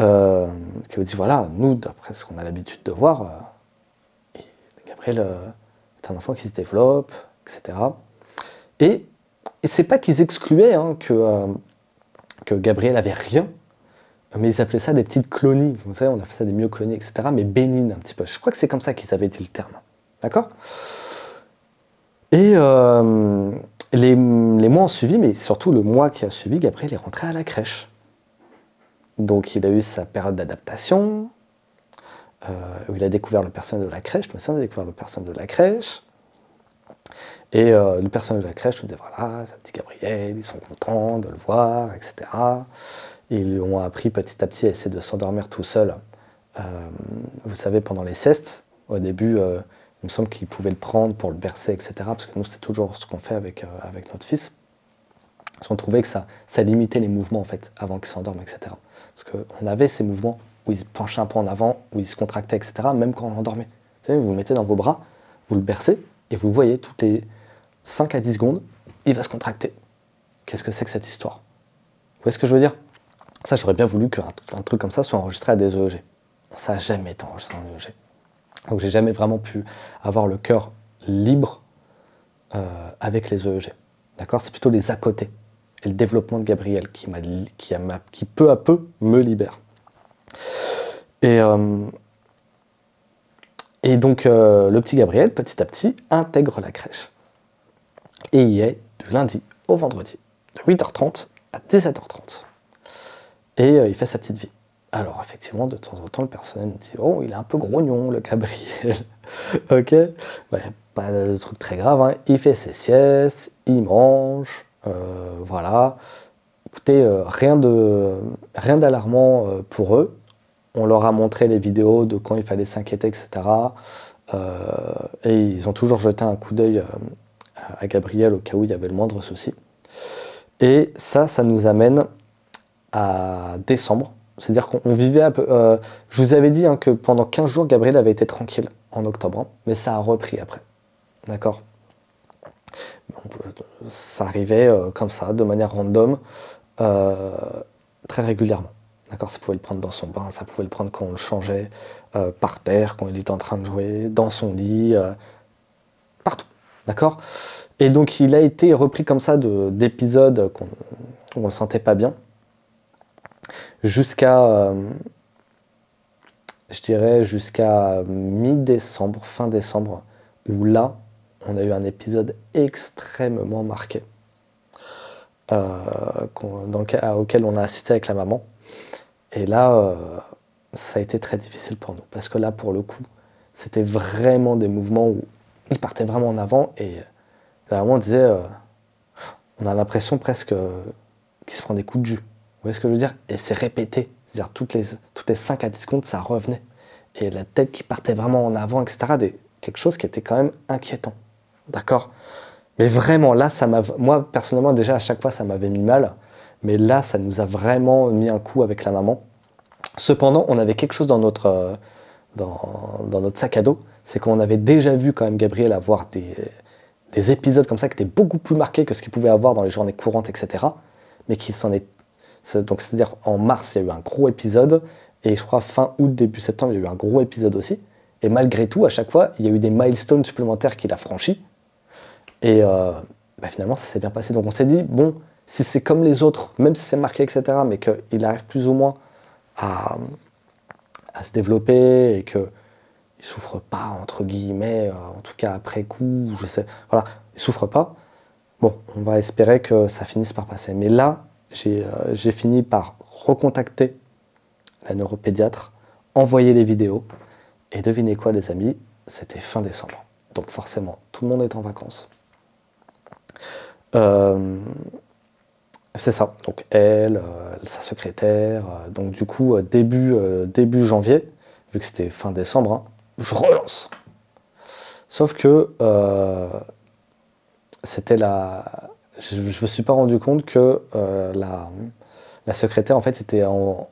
euh, qui vous dit, voilà, nous, d'après ce qu'on a l'habitude de voir, euh, Gabriel est un enfant qui se développe, etc. Et, et c'est pas qu'ils excluaient hein, que, que Gabriel avait rien, mais ils appelaient ça des petites clonies. Vous savez, on a fait ça des myoclonies, etc. Mais bénignes un petit peu. Je crois que c'est comme ça qu'ils avaient dit le terme. D'accord? Et euh, les, mois ont suivi, mais surtout le mois qui a suivi, Gabriel est rentré à la crèche. Donc il a eu sa période d'adaptation, euh, où il a découvert le personnel de la crèche. Je me a découvert le personnel de la crèche. Et euh, le personnel de la crèche nous disait voilà, c'est un petit Gabriel, ils sont contents de le voir, etc. Ils ont appris petit à petit à essayer de s'endormir tout seul. Euh, vous savez, pendant les cestes, au début, euh, il me semble qu'ils pouvaient le prendre pour le bercer, etc. Parce que nous, c'est toujours ce qu'on fait avec, euh, avec notre fils. Parce qu'on trouvait que ça, ça limitait les mouvements, en fait, avant qu'il s'endorme, etc. Parce qu'on avait ces mouvements où il se penchait un peu en avant, où il se contractait, etc., même quand on l'endormait. Vous savez, vous le mettez dans vos bras, vous le bercez, et vous voyez toutes les 5 à 10 secondes, il va se contracter. Qu'est-ce que c'est que cette histoire? Vous voyez ce que je veux dire? Ça, j'aurais bien voulu qu'un truc comme ça soit enregistré à des EEG. Ça n'a jamais été enregistré en EEG. Donc j'ai jamais vraiment pu avoir le cœur libre euh, avec les EEG. D'accord? C'est plutôt les à côté et le développement de Gabriel qui, qui peu à peu me libère. Et, euh, donc euh, le petit Gabriel, petit à petit, intègre la crèche. Et il y est du lundi au vendredi, de 8h30 à 17h30 et euh, il fait sa petite vie. Alors effectivement, de temps en temps, le personnel me dit Oh, il est un peu grognon, le Gabriel. *laughs* ok Pas de truc très grave. Hein. Il fait ses siestes, il mange, euh, voilà. Écoutez, euh, rien de rien d'alarmant pour eux. On leur a montré les vidéos de quand il fallait s'inquiéter, etc. et ils ont toujours jeté un coup d'œil à Gabriel au cas où il y avait le moindre souci. Et ça, ça nous amène à décembre. C'est-à-dire qu'on vivait un peu. Euh, je vous avais dit hein, que pendant 15 jours, Gabriel avait été tranquille en octobre, hein, mais ça a repris après. D'accord? Ça arrivait euh, comme ça, de manière random, euh, très régulièrement. D'accord? Ça pouvait le prendre dans son bain, ça pouvait le prendre quand on le changeait, par terre, quand il était en train de jouer, dans son lit, partout. D'accord? Et donc il a été repris comme ça d'épisodes qu'on on ne le sentait pas bien jusqu'à, euh, je dirais, jusqu'à mi-décembre, fin décembre, où là, on a eu un épisode extrêmement marqué, euh, auquel on a assisté avec la maman. Et là, euh, ça a été très difficile pour nous, parce que là, pour le coup, c'était vraiment des mouvements où il partait vraiment en avant, et la maman disait, on a l'impression presque qu'il se prend des coups de jus. Vous voyez ce que je veux dire? Et c'est répété. C'est-à-dire toutes les, toutes les 5 à 10 secondes, ça revenait. Et la tête qui partait vraiment en avant, etc. Quelque chose qui était quand même inquiétant. D'accord? Mais vraiment, là, ça m'a. Moi, personnellement, déjà, à chaque fois, ça m'avait mis mal. Mais là, ça nous a vraiment mis un coup avec la maman. Cependant, on avait quelque chose dans notre, euh, dans, dans notre sac à dos. C'est qu'on avait déjà vu quand même Gabriel avoir des, des épisodes comme ça qui étaient beaucoup plus marqués que ce qu'il pouvait avoir dans les journées courantes, etc. Mais qui s'en est donc c'est-à-dire en mars, il y a eu un gros épisode, et je crois fin août, début septembre, il y a eu un gros épisode aussi. Et malgré tout, à chaque fois, il y a eu des milestones supplémentaires qu'il a franchis. Et euh, bah, finalement, ça s'est bien passé. Donc on s'est dit, bon, si c'est comme les autres, même si c'est marqué, etc., mais qu'il arrive plus ou moins à, se développer et qu'il ne souffre pas, entre guillemets, euh, en tout cas après coup, je sais, voilà, il souffre pas, bon, on va espérer que ça finisse par passer. Mais là, j'ai euh, fini par recontacter la neuropédiatre, envoyer les vidéos, et devinez quoi les amis, c'était fin décembre. Donc forcément, tout le monde est en vacances. Euh, c'est ça. Donc elle, sa secrétaire. Donc du coup, début, début janvier, vu que c'était fin décembre, hein, je relance. Sauf que c'était la. Je ne me suis pas rendu compte que la, la, secrétaire en fait était en,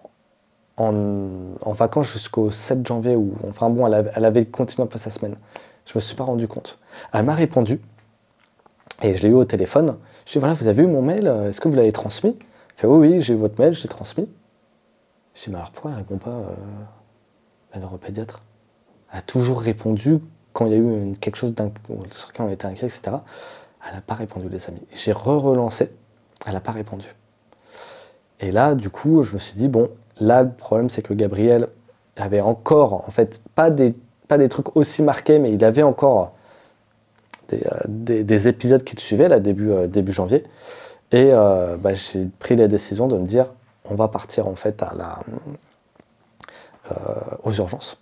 en, vacances jusqu'au 7 janvier, ou enfin bon, elle avait, continué un peu sa semaine. Je me suis pas rendu compte. Elle m'a répondu, et je l'ai eu au téléphone. Je lui ai dit, voilà, vous avez eu mon mail, est-ce que vous l'avez transmis? Elle fait, oui, oui, j'ai eu votre mail, je l'ai transmis. Je lui ai dit, mais alors pourquoi elle répond pas, euh, la neuropédiatre a toujours répondu quand il y a eu quelque chose sur lequel on était inquiet, etc. Elle n'a pas répondu, les amis. J'ai re-relancé, elle n'a pas répondu. Et là, du coup, je me suis dit, bon, là, le problème, c'est que Gabriel avait encore, en fait, pas des, pas des trucs aussi marqués, mais il avait encore euh, des, épisodes qui le suivaient, là, début, euh, début janvier. Et euh, bah, j'ai pris la décision de me dire, on va partir en fait à la, aux urgences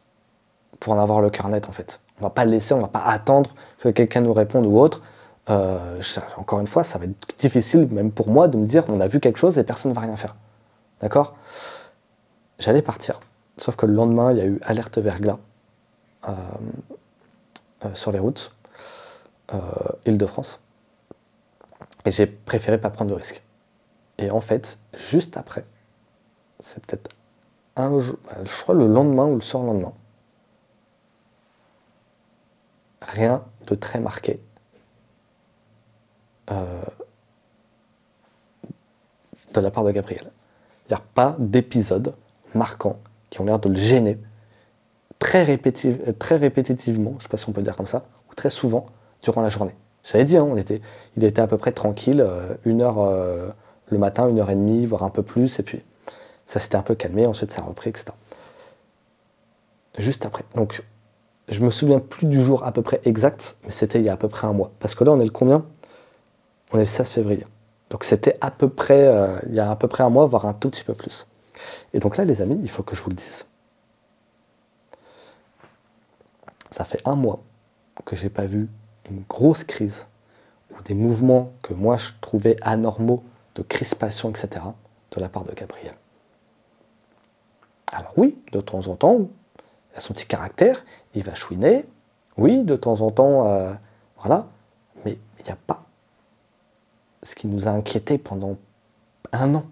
pour en avoir le cœur net en fait. On va pas le laisser, on va pas attendre que quelqu'un nous réponde ou autre. encore une fois, ça va être difficile même pour moi de me dire, on a vu quelque chose et personne ne va rien faire. D'accord? J'allais partir. Sauf que le lendemain, il y a eu alerte verglas sur les routes. Euh, Île-de-France. Et j'ai préféré pas prendre de risque. Et en fait, juste après, c'est peut-être un jour, je crois le lendemain ou le surlendemain, rien de très marqué. Euh, de la part de Gabriel. Il n'y a pas d'épisode marquant qui ont l'air de le gêner très, répétitivement, je ne sais pas si on peut le dire comme ça, ou très souvent, durant la journée. J'avais dit, hein, il était à peu près tranquille, euh, une heure euh, le matin, une heure et demie, voire un peu plus, et puis ça s'était un peu calmé, ensuite ça a repris, etc. Juste après. Donc, je me souviens plus du jour à peu près exact, mais c'était il y a à peu près un mois. Parce que là, on est le combien? On est le 16 février. Donc c'était à peu près, euh, il y a à peu près un mois, voire un tout petit peu plus. Et donc là, les amis, il faut que je vous le dise. Ça fait un mois que j'ai pas vu une grosse crise ou des mouvements que moi je trouvais anormaux de crispation, etc., de la part de Gabriel. Alors oui, de temps en temps, il a son petit caractère, il va chouiner, oui, de temps en temps, euh, voilà, mais il n'y a pas ce qui nous a inquiétés pendant un an.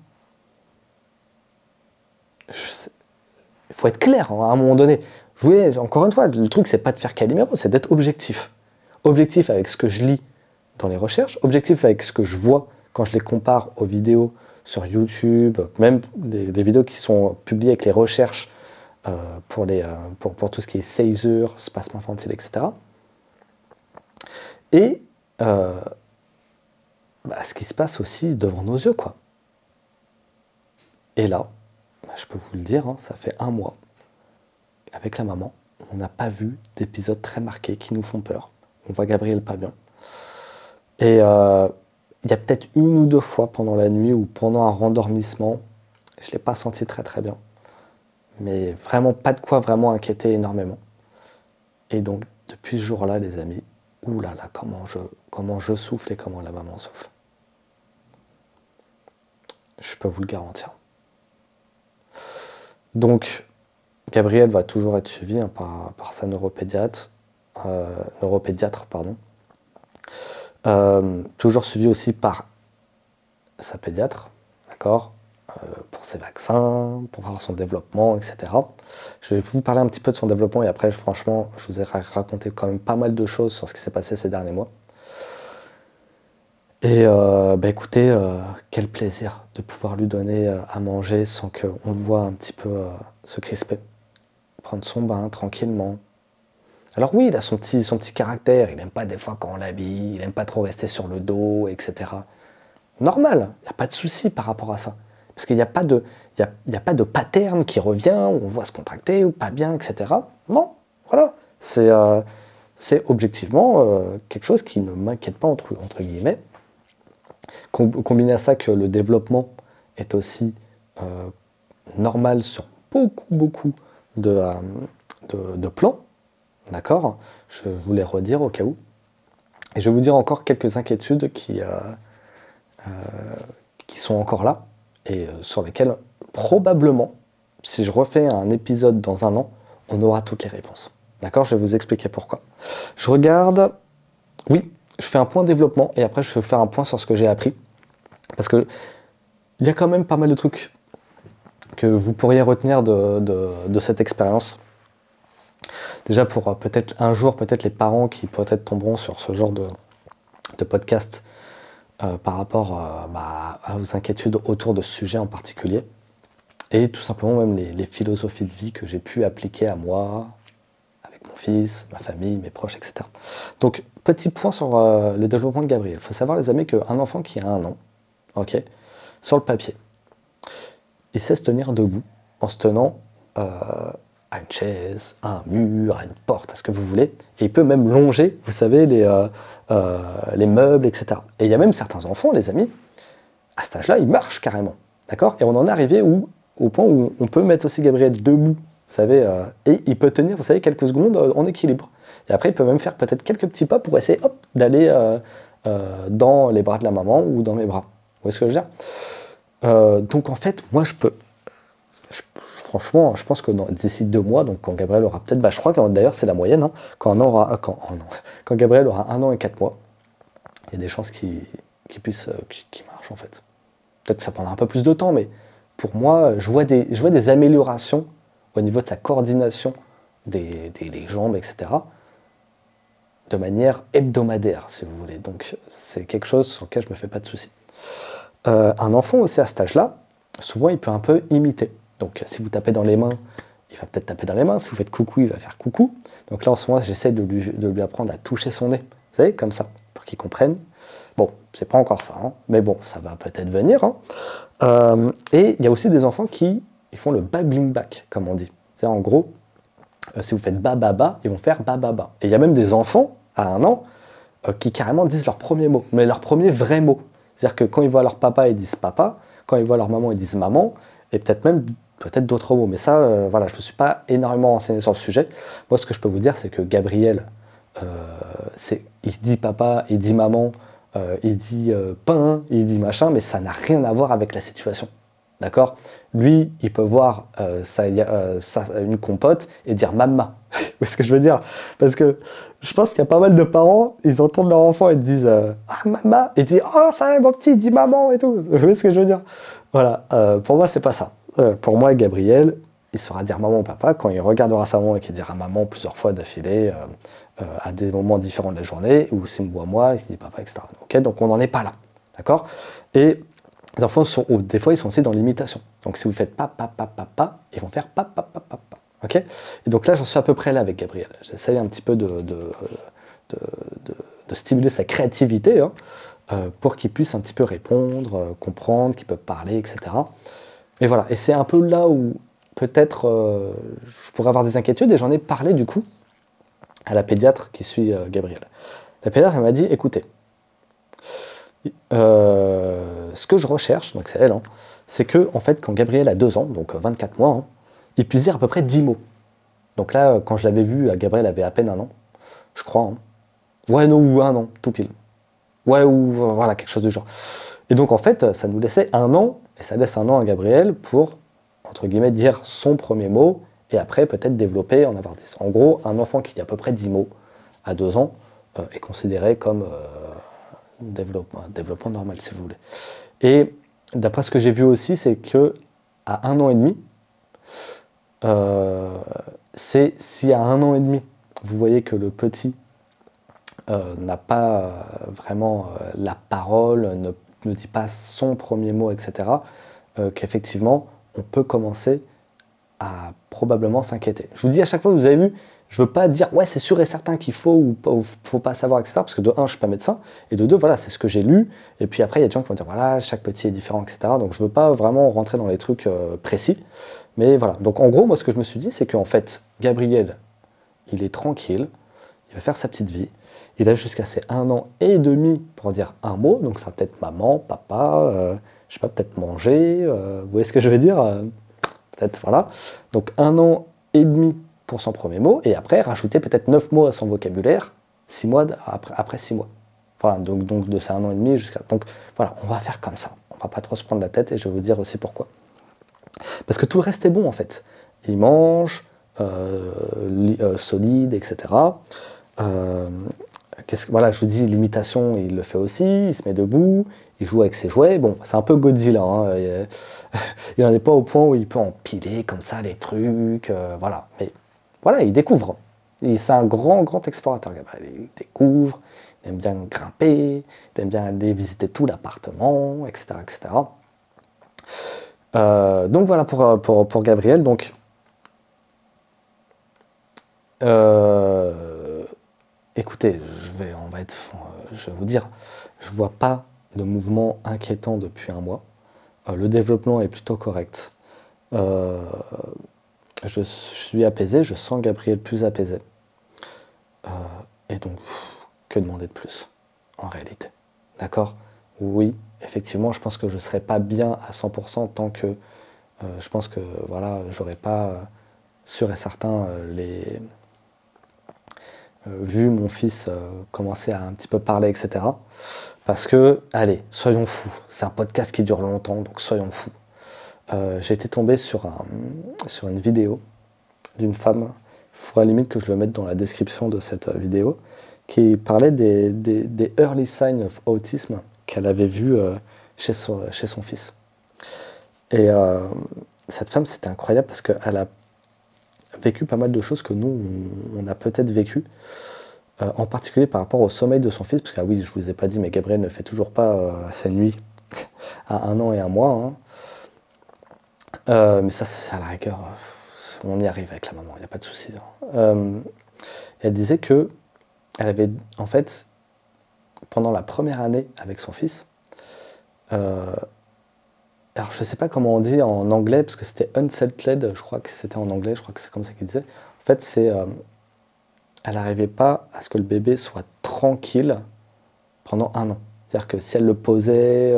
Il faut être clair hein, à un moment donné. Jouer, encore une fois, le truc, c'est pas de faire Calimero, c'est d'être objectif objectif avec ce que je lis dans les recherches, objectif avec ce que je vois quand je les compare aux vidéos sur YouTube, même des, vidéos qui sont publiées avec les recherches pour, les, euh, pour, pour, tout ce qui est seizure, spasme infantile, etc. Et euh, bah, ce qui se passe aussi devant nos yeux, quoi. Et là, bah, je peux vous le dire, hein, ça fait un mois, avec la maman, on n'a pas vu d'épisodes très marqués qui nous font peur on voit Gabriel pas bien. Et euh, il y a peut-être une ou deux fois pendant la nuit ou pendant un rendormissement, je ne l'ai pas senti très très bien. Mais vraiment pas de quoi vraiment inquiéter énormément. Et donc depuis ce jour-là, les amis, oulala, comment je, comment je souffle et comment la maman souffle. Je peux vous le garantir. Donc, Gabriel va toujours être suivi hein, par, par, sa neuropédiatre. Euh, neuropédiatre, pardon. Euh, toujours suivi aussi par sa pédiatre, d'accord? Pour ses vaccins, pour voir son développement, etc. Je vais vous parler un petit peu de son développement et après, franchement, je vous ai raconté quand même pas mal de choses sur ce qui s'est passé ces derniers mois. Et bah écoutez, quel plaisir de pouvoir lui donner à manger sans qu'on le voit un petit peu se crisper. Prendre son bain tranquillement, alors oui, il a son petit, son petit caractère, il n'aime pas des fois quand on l'habille, il n'aime pas trop rester sur le dos, etc. normal, il n'y a pas de souci par rapport à ça. Parce qu'il n'y a, pas de, pattern qui revient, où on voit se contracter ou pas bien, etc. Non, voilà. C'est euh, objectivement euh, quelque chose qui ne m'inquiète pas, entre, guillemets. combiné à ça que le développement est aussi euh, normal sur beaucoup, beaucoup de, plans. D'accord? Je voulais redire au cas où. Et je vais vous dire encore quelques inquiétudes qui, qui sont encore là et euh, sur lesquels probablement, si je refais un épisode dans un an, on aura toutes les réponses. D'accord? Je vais vous expliquer pourquoi. Je regarde, oui, je fais un point développement et après je vais faire un point sur ce que j'ai appris. Parce que il y a quand même pas mal de trucs que vous pourriez retenir de, cette expérience. Déjà pour euh, peut-être un jour, peut-être les parents qui peut-être tomberont sur ce genre de podcast euh, par rapport euh, bah, à vos inquiétudes autour de ce sujet en particulier. Et tout simplement même les, philosophies de vie que j'ai pu appliquer à moi, avec mon fils, ma famille, mes proches, etc. Donc, petit point sur euh, le développement de Gabriel. Il faut savoir, les amis, qu'un enfant qui a un an, ok, sur le papier, il sait se tenir debout en se tenant à une chaise, à un mur, à une porte, à ce que vous voulez. Et il peut même longer, vous savez, les, euh, les meubles, etc. Et il y a même certains enfants, les amis, à cet âge-là, ils marchent carrément. D'accord? Et on en est arrivé au point où on peut mettre aussi Gabriel debout, vous savez, euh, et il peut tenir, vous savez, quelques secondes euh, en équilibre. Et après, il peut même faire peut-être quelques petits pas pour essayer d'aller dans les bras de la maman ou dans mes bras. Vous voyez ce que je veux dire? Donc en fait, moi je peux. Franchement, je pense que d'ici deux mois, donc quand Gabriel aura peut-être, bah, je crois que d'ailleurs c'est la moyenne, hein, oh *laughs* quand Gabriel aura un an et quatre mois, il y a des chances qu'il puisse, euh, qu'il marche en fait. Peut-être que ça prendra un peu plus de temps, mais pour moi, je vois des, je vois des améliorations au niveau de sa coordination des, jambes, etc. de manière hebdomadaire, si vous voulez. Donc c'est quelque chose sur lequel je ne me fais pas de soucis. Euh, un enfant aussi à cet âge-là, souvent il peut un peu imiter. Donc si vous tapez dans les mains, il va peut-être taper dans les mains. Si vous faites coucou, il va faire coucou. Donc là, en ce moment, j'essaie de lui, apprendre à toucher son nez. Vous savez, comme ça, pour qu'il comprenne. Bon, c'est pas encore ça, hein, mais bon, ça va peut-être venir. Hein. Euh, et il y a aussi des enfants qui ils font le babbling back, comme on dit. C'est en gros, euh, si vous faites ba ils vont faire ba. Et il y a même des enfants à un an euh, qui carrément disent leur premier mot, mais leur premier vrai mot. C'est-à-dire que quand ils voient leur papa, ils disent papa. Quand ils voient leur maman, ils disent maman. Et peut-être même peut-être d'autres mots, mais ça, euh, voilà, je ne me suis pas énormément renseigné sur le sujet. Moi, ce que je peux vous dire, c'est que Gabriel, euh, il dit papa, il dit maman, euh, il dit pain, il dit machin, mais ça n'a rien à voir avec la situation. D'accord? Lui, il peut voir ça, une compote et dire mama. *laughs* Vous voyez ce que je veux dire? Parce que je pense qu'il y a pas mal de parents, ils entendent leur enfant et disent Ah, mama Et ils disent Oh, ça mon petit, il dit maman et tout. Vous voyez ce que je veux dire? Voilà, pour moi, c'est pas ça. Euh, pour moi, Gabriel, il saura dire maman ou papa quand il regardera sa maman et qu'il dira maman plusieurs fois d'affilée euh, euh, à des moments différents de la journée, ou s'il me voit moi, il dit papa, etc. donc on n'en est pas là. D'accord? Et les enfants, des fois, ils sont aussi dans l'imitation. Donc si vous faites papa, papa, papa, ils vont faire papa, papa, papa. Ok? Et donc là, j'en suis à peu près là avec Gabriel. J'essaye un petit peu de, de, stimuler sa créativité hein, pour qu'il puisse un petit peu répondre, comprendre, qu'il peut parler, etc. Et voilà, et c'est un peu là où peut-être euh, je pourrais avoir des inquiétudes, et j'en ai parlé du coup à la pédiatre qui suit euh, Gabriel. La pédiatre, elle m'a dit, écoutez, euh, ce que je recherche, donc c'est elle, hein, c'est que en fait, quand Gabriel a deux ans, donc 24 mois, hein, il puisse dire à peu près 10 mots. Donc là, quand je l'avais vu, Gabriel avait à peine un an, je crois. Hein. Ouais, non, ou un an, tout pile. Ouais, ou voilà, quelque chose du genre. Et donc en fait, ça nous laissait un an et ça laisse un an à Gabriel pour, entre guillemets, dire son premier mot et après peut-être développer, en avoir 10. En gros, un enfant qui a à peu près 10 mots à 2 ans euh, est considéré comme euh, développement, normal, si vous voulez. Et d'après ce que j'ai vu aussi, c'est que à un an et demi, euh, c'est si à un an et demi, vous voyez que le petit n'a pas vraiment la parole, ne ne dit pas son premier mot, etc., euh, qu'effectivement, on peut commencer à probablement s'inquiéter. Je vous dis à chaque fois, vous avez vu, je veux pas dire ouais c'est sûr et certain qu'il faut ou pas, faut pas savoir etc parce que de un je suis pas médecin et de deux voilà c'est ce que j'ai lu et puis après il y a des gens qui vont dire voilà chaque petit est différent etc donc je veux pas vraiment rentrer dans les trucs euh, précis mais voilà donc en gros moi ce que je me suis dit c'est qu'en fait Gabriel il est tranquille il va faire sa petite vie il a jusqu'à ses un an et demi pour dire un mot donc ça peut-être maman papa euh, je sais pas peut-être manger euh, vous voyez ce que je veux dire peut-être voilà donc un an et demi pour son premier mot, et après rajouter peut-être 9 mots à son vocabulaire, 6 mois après, après 6 mois. Enfin, donc, donc de ces un an et demi jusqu'à. Donc voilà, on va faire comme ça. On va pas trop se prendre la tête et je vais vous dire aussi pourquoi. Parce que tout le reste est bon en fait. Il mange, euh, euh, solide, etc. Euh, voilà, je vous dis, l'imitation, il le fait aussi, il se met debout, il joue avec ses jouets. Bon, c'est un peu Godzilla. Hein. *laughs* Il n'en est pas au point où il peut empiler comme ça les trucs. voilà. Mais voilà, il découvre. C'est un grand, grand explorateur, Gabriel. Il découvre, il aime bien grimper, il aime bien aller visiter tout l'appartement, etc. etc. Euh, donc voilà pour, pour, Gabriel. Donc, euh, écoutez, je vais, on va être, je vais vous dire, je vois pas de mouvement inquiétant depuis un mois. Euh, le développement est plutôt correct je suis apaisé, je sens Gabriel plus apaisé. Euh, et donc, que demander de plus, en réalité? D'accord? Oui, effectivement, je pense que je ne serai pas bien à 100% tant que euh, je pense que voilà, j'aurais pas euh, sûr et certain les vu mon fils commencer à un petit peu parler, etc. Parce que, allez, soyons fous. C'est un podcast qui dure longtemps, donc soyons fous. Euh, j'ai été tombé sur, un, sur une vidéo d'une femme, il faudra limite que je le mette dans la description de cette vidéo, qui parlait des, des, early signs of autism qu'elle avait vu euh, chez, son, chez son fils. Et euh, cette femme, c'était incroyable parce qu'elle a vécu pas mal de choses que nous, on, a peut-être vécu, en particulier par rapport au sommeil de son fils, parce que ah oui, je vous ai pas dit, mais Gabriel ne fait toujours pas sa nuit *laughs* à un an et un mois. Hein. Euh, mais ça, c'est à la rigueur, on y arrive avec la maman, il n'y a pas de souci. Hein. Euh, elle disait que elle avait, en fait, pendant la première année avec son fils, euh, alors je ne sais pas comment on dit en anglais, parce que c'était unsettled, je crois que c'était en anglais, je crois que c'est comme ça qu'il disait. En fait, c'est. elle n'arrivait pas à ce que le bébé soit tranquille pendant un an. C'est-à-dire que si elle le posait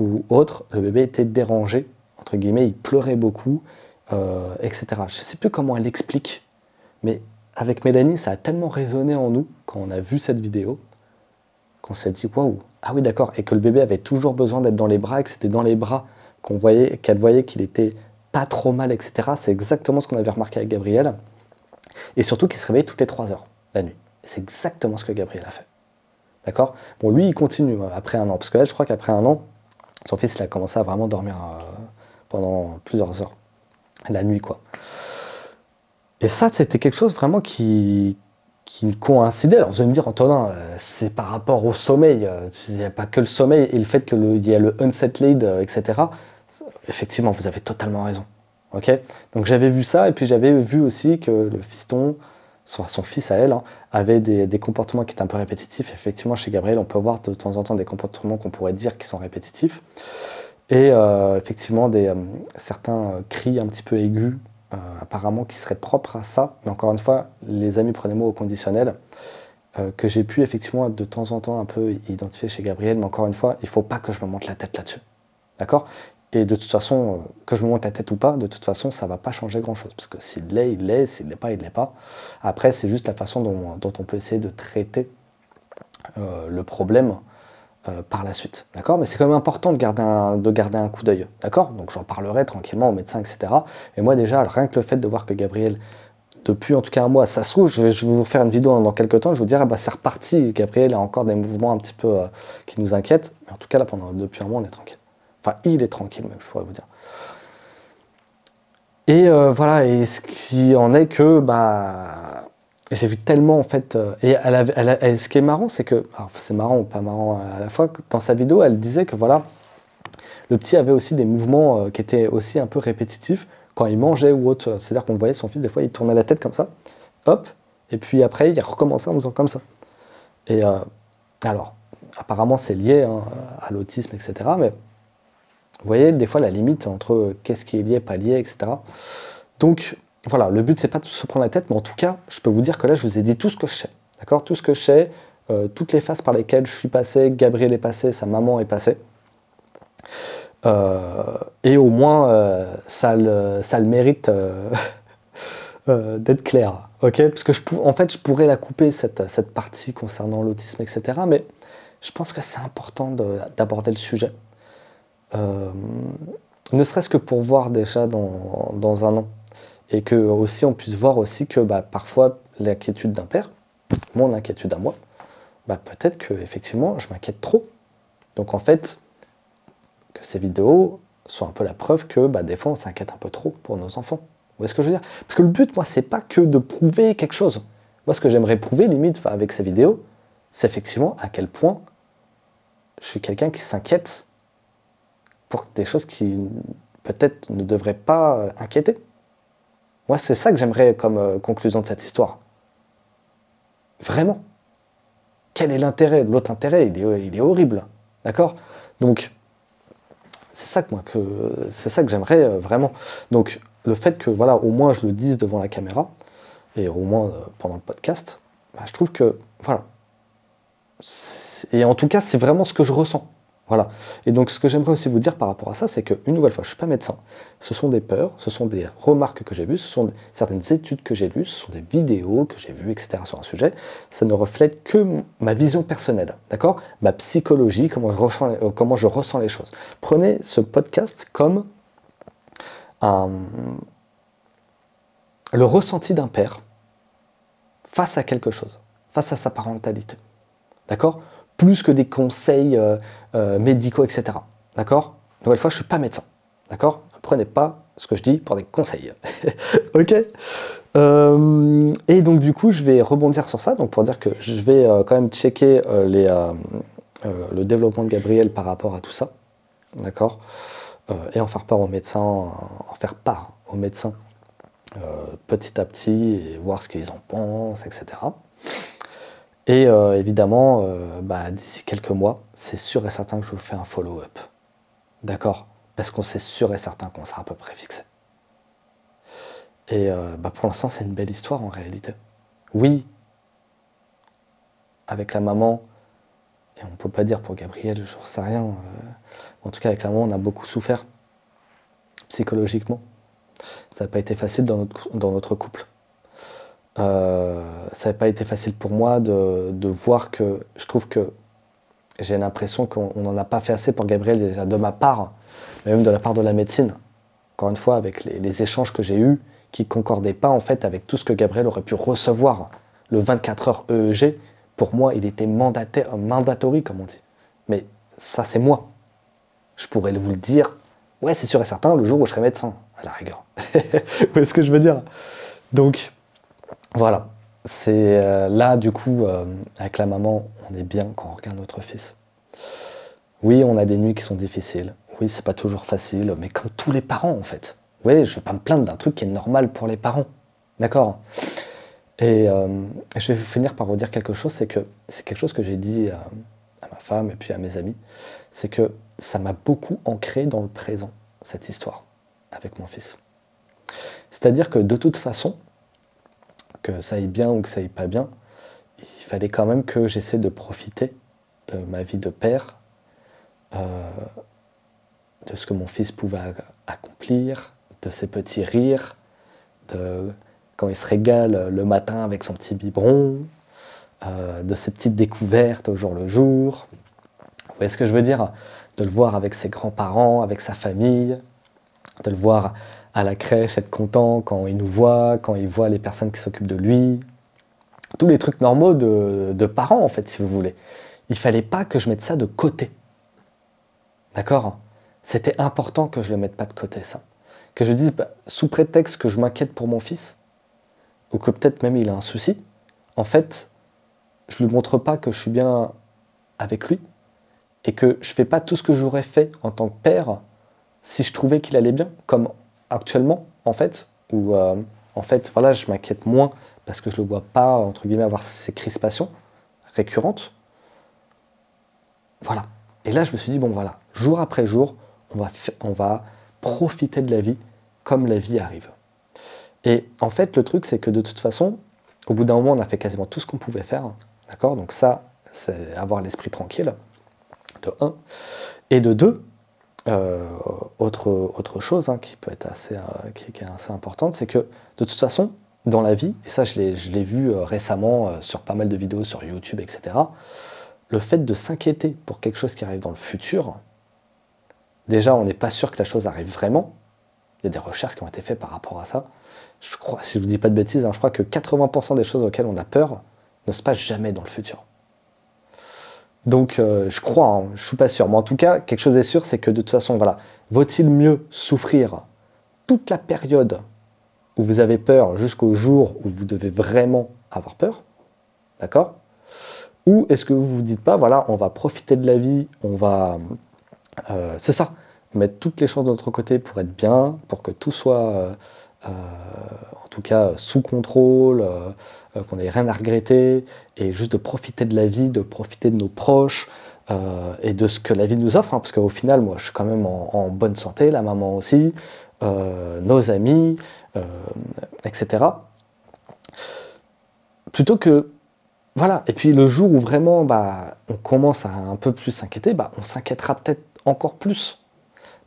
ou autre, le bébé était dérangé entre guillemets, il pleurait beaucoup, euh, etc. Je ne sais plus comment elle explique, mais avec Mélanie, ça a tellement résonné en nous quand on a vu cette vidéo qu'on s'est dit waouh, ah oui d'accord, et que le bébé avait toujours besoin d'être dans les bras, et que c'était dans les bras qu'on voyait, qu'elle voyait qu'il était pas trop mal, etc. C'est exactement ce qu'on avait remarqué avec Gabriel, et surtout qu'il se réveillait toutes les 3 heures la nuit. C'est exactement ce que Gabriel a fait. D'accord? Bon, lui, il continue euh, après un an, parce qu'elle, je crois qu'après un an, son fils, il a commencé à vraiment dormir euh, pendant plusieurs heures, la nuit quoi. Et ça, c'était quelque chose vraiment qui, qui coïncidait. Alors vous allez me dire, Antonin, euh, c'est par rapport au sommeil, il n'y a pas que le sommeil et le fait qu'il y a le unsettled, euh, etc. Effectivement, vous avez totalement raison. Ok? Donc j'avais vu ça et puis j'avais vu aussi que le fiston, soit son fils à elle, hein, avait des, des, comportements qui étaient un peu répétitifs. Effectivement, chez Gabriel, on peut voir de temps en temps des comportements qu'on pourrait dire qui sont répétitifs. Et euh, effectivement, des, euh, certains euh, cris un petit peu aigus, apparemment qui seraient propres à ça. Mais encore une fois, les amis, prenez-moi au conditionnel, que j'ai pu effectivement de temps en temps un peu identifier chez Gabriel. Mais encore une fois, il ne faut pas que je me monte la tête là-dessus. D'accord? Et de toute façon, que je me monte la tête ou pas, de toute façon, ça ne va pas changer grand-chose. Parce que s'il l'est, il l'est. S'il ne l'est pas, il ne l'est pas. Après, c'est juste la façon dont, on peut essayer de traiter le problème euh, par la suite. D'accord? Mais c'est quand même important de garder un, coup d'œil. D'accord? Donc j'en parlerai tranquillement au médecin, etc. Et moi déjà, rien que le fait de voir que Gabriel, depuis en tout cas un mois, ça se trouve, je vais, vous faire une vidéo dans quelques temps, je vous dirai, bah, c'est reparti, Gabriel a encore des mouvements un petit peu euh, qui nous inquiètent. Mais en tout cas, là, pendant, depuis un mois, on est tranquille. Enfin, il est tranquille même, je pourrais vous dire. Et euh, voilà, et ce qui en est que, bah, j'ai vu tellement en fait. Euh, et ce qui est marrant, c'est que. C'est marrant ou pas marrant à la fois, dans sa vidéo, elle disait que voilà, le petit avait aussi des mouvements euh, qui étaient aussi un peu répétitifs quand il mangeait ou autre. C'est-à-dire qu'on voyait son fils, des fois, il tournait la tête comme ça. hop, et puis après, il a recommencé en faisant comme ça. Et alors, apparemment, c'est lié hein, à l'autisme, etc. Mais vous voyez, des fois, la limite entre qu'est-ce qui est lié, pas lié, etc. Donc, voilà, le but, c'est pas de se prendre la tête, mais en tout cas, je peux vous dire que là, je vous ai dit tout ce que je sais. D'accord? Tout ce que je sais, euh, toutes les phases par lesquelles je suis passé, Gabriel est passé, sa maman est passée. Euh, et au moins, euh, ça, le, mérite *laughs* d'être clair. Parce que je, en fait, je pourrais la couper, cette partie concernant l'autisme, etc. Mais je pense que c'est important d'aborder le sujet. Ne serait-ce que pour voir déjà dans, dans, un an. Et que aussi on puisse voir aussi que bah, parfois l'inquiétude d'un père, mon inquiétude à moi, bah, peut-être que effectivement je m'inquiète trop. Donc en fait, que ces vidéos soient un peu la preuve que bah, des fois on s'inquiète un peu trop pour nos enfants. Vous voyez ce que je veux dire? Parce que le but, moi, c'est pas que de prouver quelque chose. Moi, ce que j'aimerais prouver, limite, avec ces vidéos, c'est effectivement à quel point je suis quelqu'un qui s'inquiète des choses qui peut-être ne devraient pas inquiéter. Moi, c'est ça que j'aimerais comme euh, conclusion de cette histoire. Vraiment. Quel est l'intérêt? L'autre intérêt, il est, horrible. D'accord? Donc, c'est ça que moi, que, c'est ça que j'aimerais euh, vraiment. Donc, le fait que, voilà, au moins je le dise devant la caméra, et au moins euh, pendant le podcast, bah, je trouve que, voilà. Et en tout cas, c'est vraiment ce que je ressens. Voilà. Et donc, ce que j'aimerais aussi vous dire par rapport à ça, c'est qu'une nouvelle fois, je ne suis pas médecin. Ce sont des peurs, ce sont des remarques que j'ai vues, ce sont certaines études que j'ai lues, ce sont des vidéos que j'ai vues, etc. sur un sujet. Ça ne reflète que ma vision personnelle, d'accord? Ma psychologie, comment je, ressens, euh, comment je ressens les choses. Prenez ce podcast comme le ressenti d'un père face à quelque chose, face à sa parentalité. D'accord? Plus que des conseils euh, euh, médicaux, etc. D'accord? Nouvelle fois, je ne suis pas médecin. D'accord? Ne prenez pas ce que je dis pour des conseils. *laughs* ok? Euh, Et donc, du coup, je vais rebondir sur ça, donc pour dire que je vais quand même checker les, le développement de Gabriel par rapport à tout ça. D'accord? Et en faire part aux médecins, en faire part aux médecins petit à petit et voir ce qu'ils en pensent, etc. Et euh, évidemment, euh, bah, d'ici quelques mois, c'est sûr et certain que je vous fais un follow-up. D'accord? Parce qu'on sait sûr et certain qu'on sera à peu près fixé. Et euh, bah, pour l'instant, c'est une belle histoire en réalité. Oui, avec la maman, et on ne peut pas dire pour Gabriel, je ne sais rien. en tout cas, avec la maman, on a beaucoup souffert psychologiquement. Ça n'a pas été facile dans notre couple. Euh, ça n'a pas été facile pour moi de, voir que je trouve que j'ai l'impression qu'on n'en a pas fait assez pour Gabriel déjà de ma part, mais même de la part de la médecine. Encore une fois, avec les, échanges que j'ai eus qui concordaient pas en fait avec tout ce que Gabriel aurait pu recevoir. Le 24 heures EEG, pour moi, il était mandaté, mandatory, comme on dit. Mais ça, c'est moi. Je pourrais vous le dire. Ouais, c'est sûr et certain, le jour où je serai médecin, à la rigueur. *laughs* Vous voyez ce que je veux dire? Donc, voilà, c'est euh, là du coup, euh, avec la maman, on est bien quand on regarde notre fils. Oui, on a des nuits qui sont difficiles. Oui, c'est pas toujours facile, mais comme tous les parents en fait. Oui, je vais pas me plaindre d'un truc qui est normal pour les parents. D'accord? Et euh, je vais finir par vous dire quelque chose, c'est que c'est quelque chose que j'ai dit à, à, ma femme et puis à mes amis, c'est que ça m'a beaucoup ancré dans le présent, cette histoire, avec mon fils. C'est-à-dire que de toute façon, que ça aille bien ou que ça aille pas bien, il fallait quand même que j'essaie de profiter de ma vie de père, euh, de ce que mon fils pouvait accomplir, de ses petits rires, de quand il se régale le matin avec son petit biberon, euh, de ses petites découvertes au jour le jour. Vous voyez ce que je veux dire? De le voir avec ses grands-parents, avec sa famille, de le voir à la crèche, être content quand il nous voit, quand il voit les personnes qui s'occupent de lui. Tous les trucs normaux de, parents, en fait, si vous voulez. Il fallait pas que je mette ça de côté. D'accord? C'était important que je le mette pas de côté, ça. Que je dise, bah, sous prétexte que je m'inquiète pour mon fils, ou que peut-être même il a un souci, en fait, je ne lui montre pas que je suis bien avec lui, et que je fais pas tout ce que j'aurais fait en tant que père si je trouvais qu'il allait bien, comme actuellement, en fait, où euh, en fait, voilà, je m'inquiète moins parce que je le vois pas, entre guillemets, avoir ces crispations récurrentes. Voilà. Et là, je me suis dit, bon voilà, jour après jour, on va, on va profiter de la vie comme la vie arrive. Et en fait, le truc, c'est que de toute façon, au bout d'un moment, on a fait quasiment tout ce qu'on pouvait faire. D'accord? Donc ça, c'est avoir l'esprit tranquille, de 1. Et de 2, euh, autre, autre chose hein, qui peut être assez, euh, qui, est assez importante, c'est que de toute façon, dans la vie, et ça je l'ai vu euh, récemment sur pas mal de vidéos sur YouTube, etc., le fait de s'inquiéter pour quelque chose qui arrive dans le futur, déjà on n'est pas sûr que la chose arrive vraiment. Il y a des recherches qui ont été faites par rapport à ça. Je crois, si je ne vous dis pas de bêtises, hein, je crois que 80% des choses auxquelles on a peur ne se passent jamais dans le futur. Donc euh, je crois, hein, je suis pas sûr. Mais en tout cas, quelque chose est sûr, c'est que de toute façon, voilà, vaut-il mieux souffrir toute la période où vous avez peur jusqu'au jour où vous devez vraiment avoir peur D'accord? Ou est-ce que vous vous dites pas, voilà, on va profiter de la vie, on va... Euh, c'est ça, mettre toutes les choses de notre côté pour être bien, pour que tout soit... Euh, en tout cas sous contrôle, qu'on n'ait rien à regretter, et juste de profiter de la vie, de profiter de nos proches euh, et de ce que la vie nous offre, hein, parce qu'au final, moi, je suis quand même en, bonne santé, la maman aussi, euh, nos amis, euh, etc. Plutôt que voilà. Et puis le jour où vraiment bah, on commence à un peu plus s'inquiéter, bah, on s'inquiétera peut-être encore plus.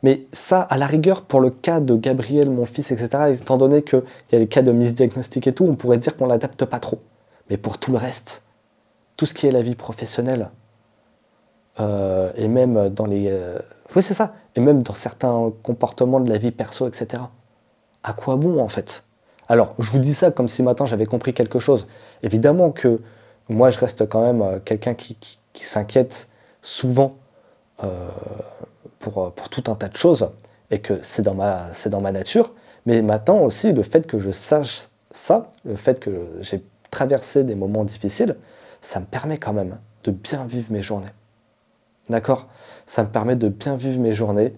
Mais ça, à la rigueur, pour le cas de Gabriel, mon fils, etc., étant donné qu'il y a les cas de misdiagnostic et tout, on pourrait dire qu'on l'adapte pas trop. Mais pour tout le reste, tout ce qui est la vie professionnelle, euh, et même dans les. Euh, oui, c'est ça. Et même dans certains comportements de la vie perso, etc. À quoi bon, en fait? Alors, je vous dis ça comme si maintenant j'avais compris quelque chose. Évidemment que moi, je reste quand même euh, quelqu'un qui, s'inquiète souvent pour, pour, tout un tas de choses et que c'est dans, ma, nature. Mais maintenant aussi, le fait que je sache ça, le fait que j'ai traverser des moments difficiles, ça me permet quand même de bien vivre mes journées. D'accord? Ça me permet de bien vivre mes journées,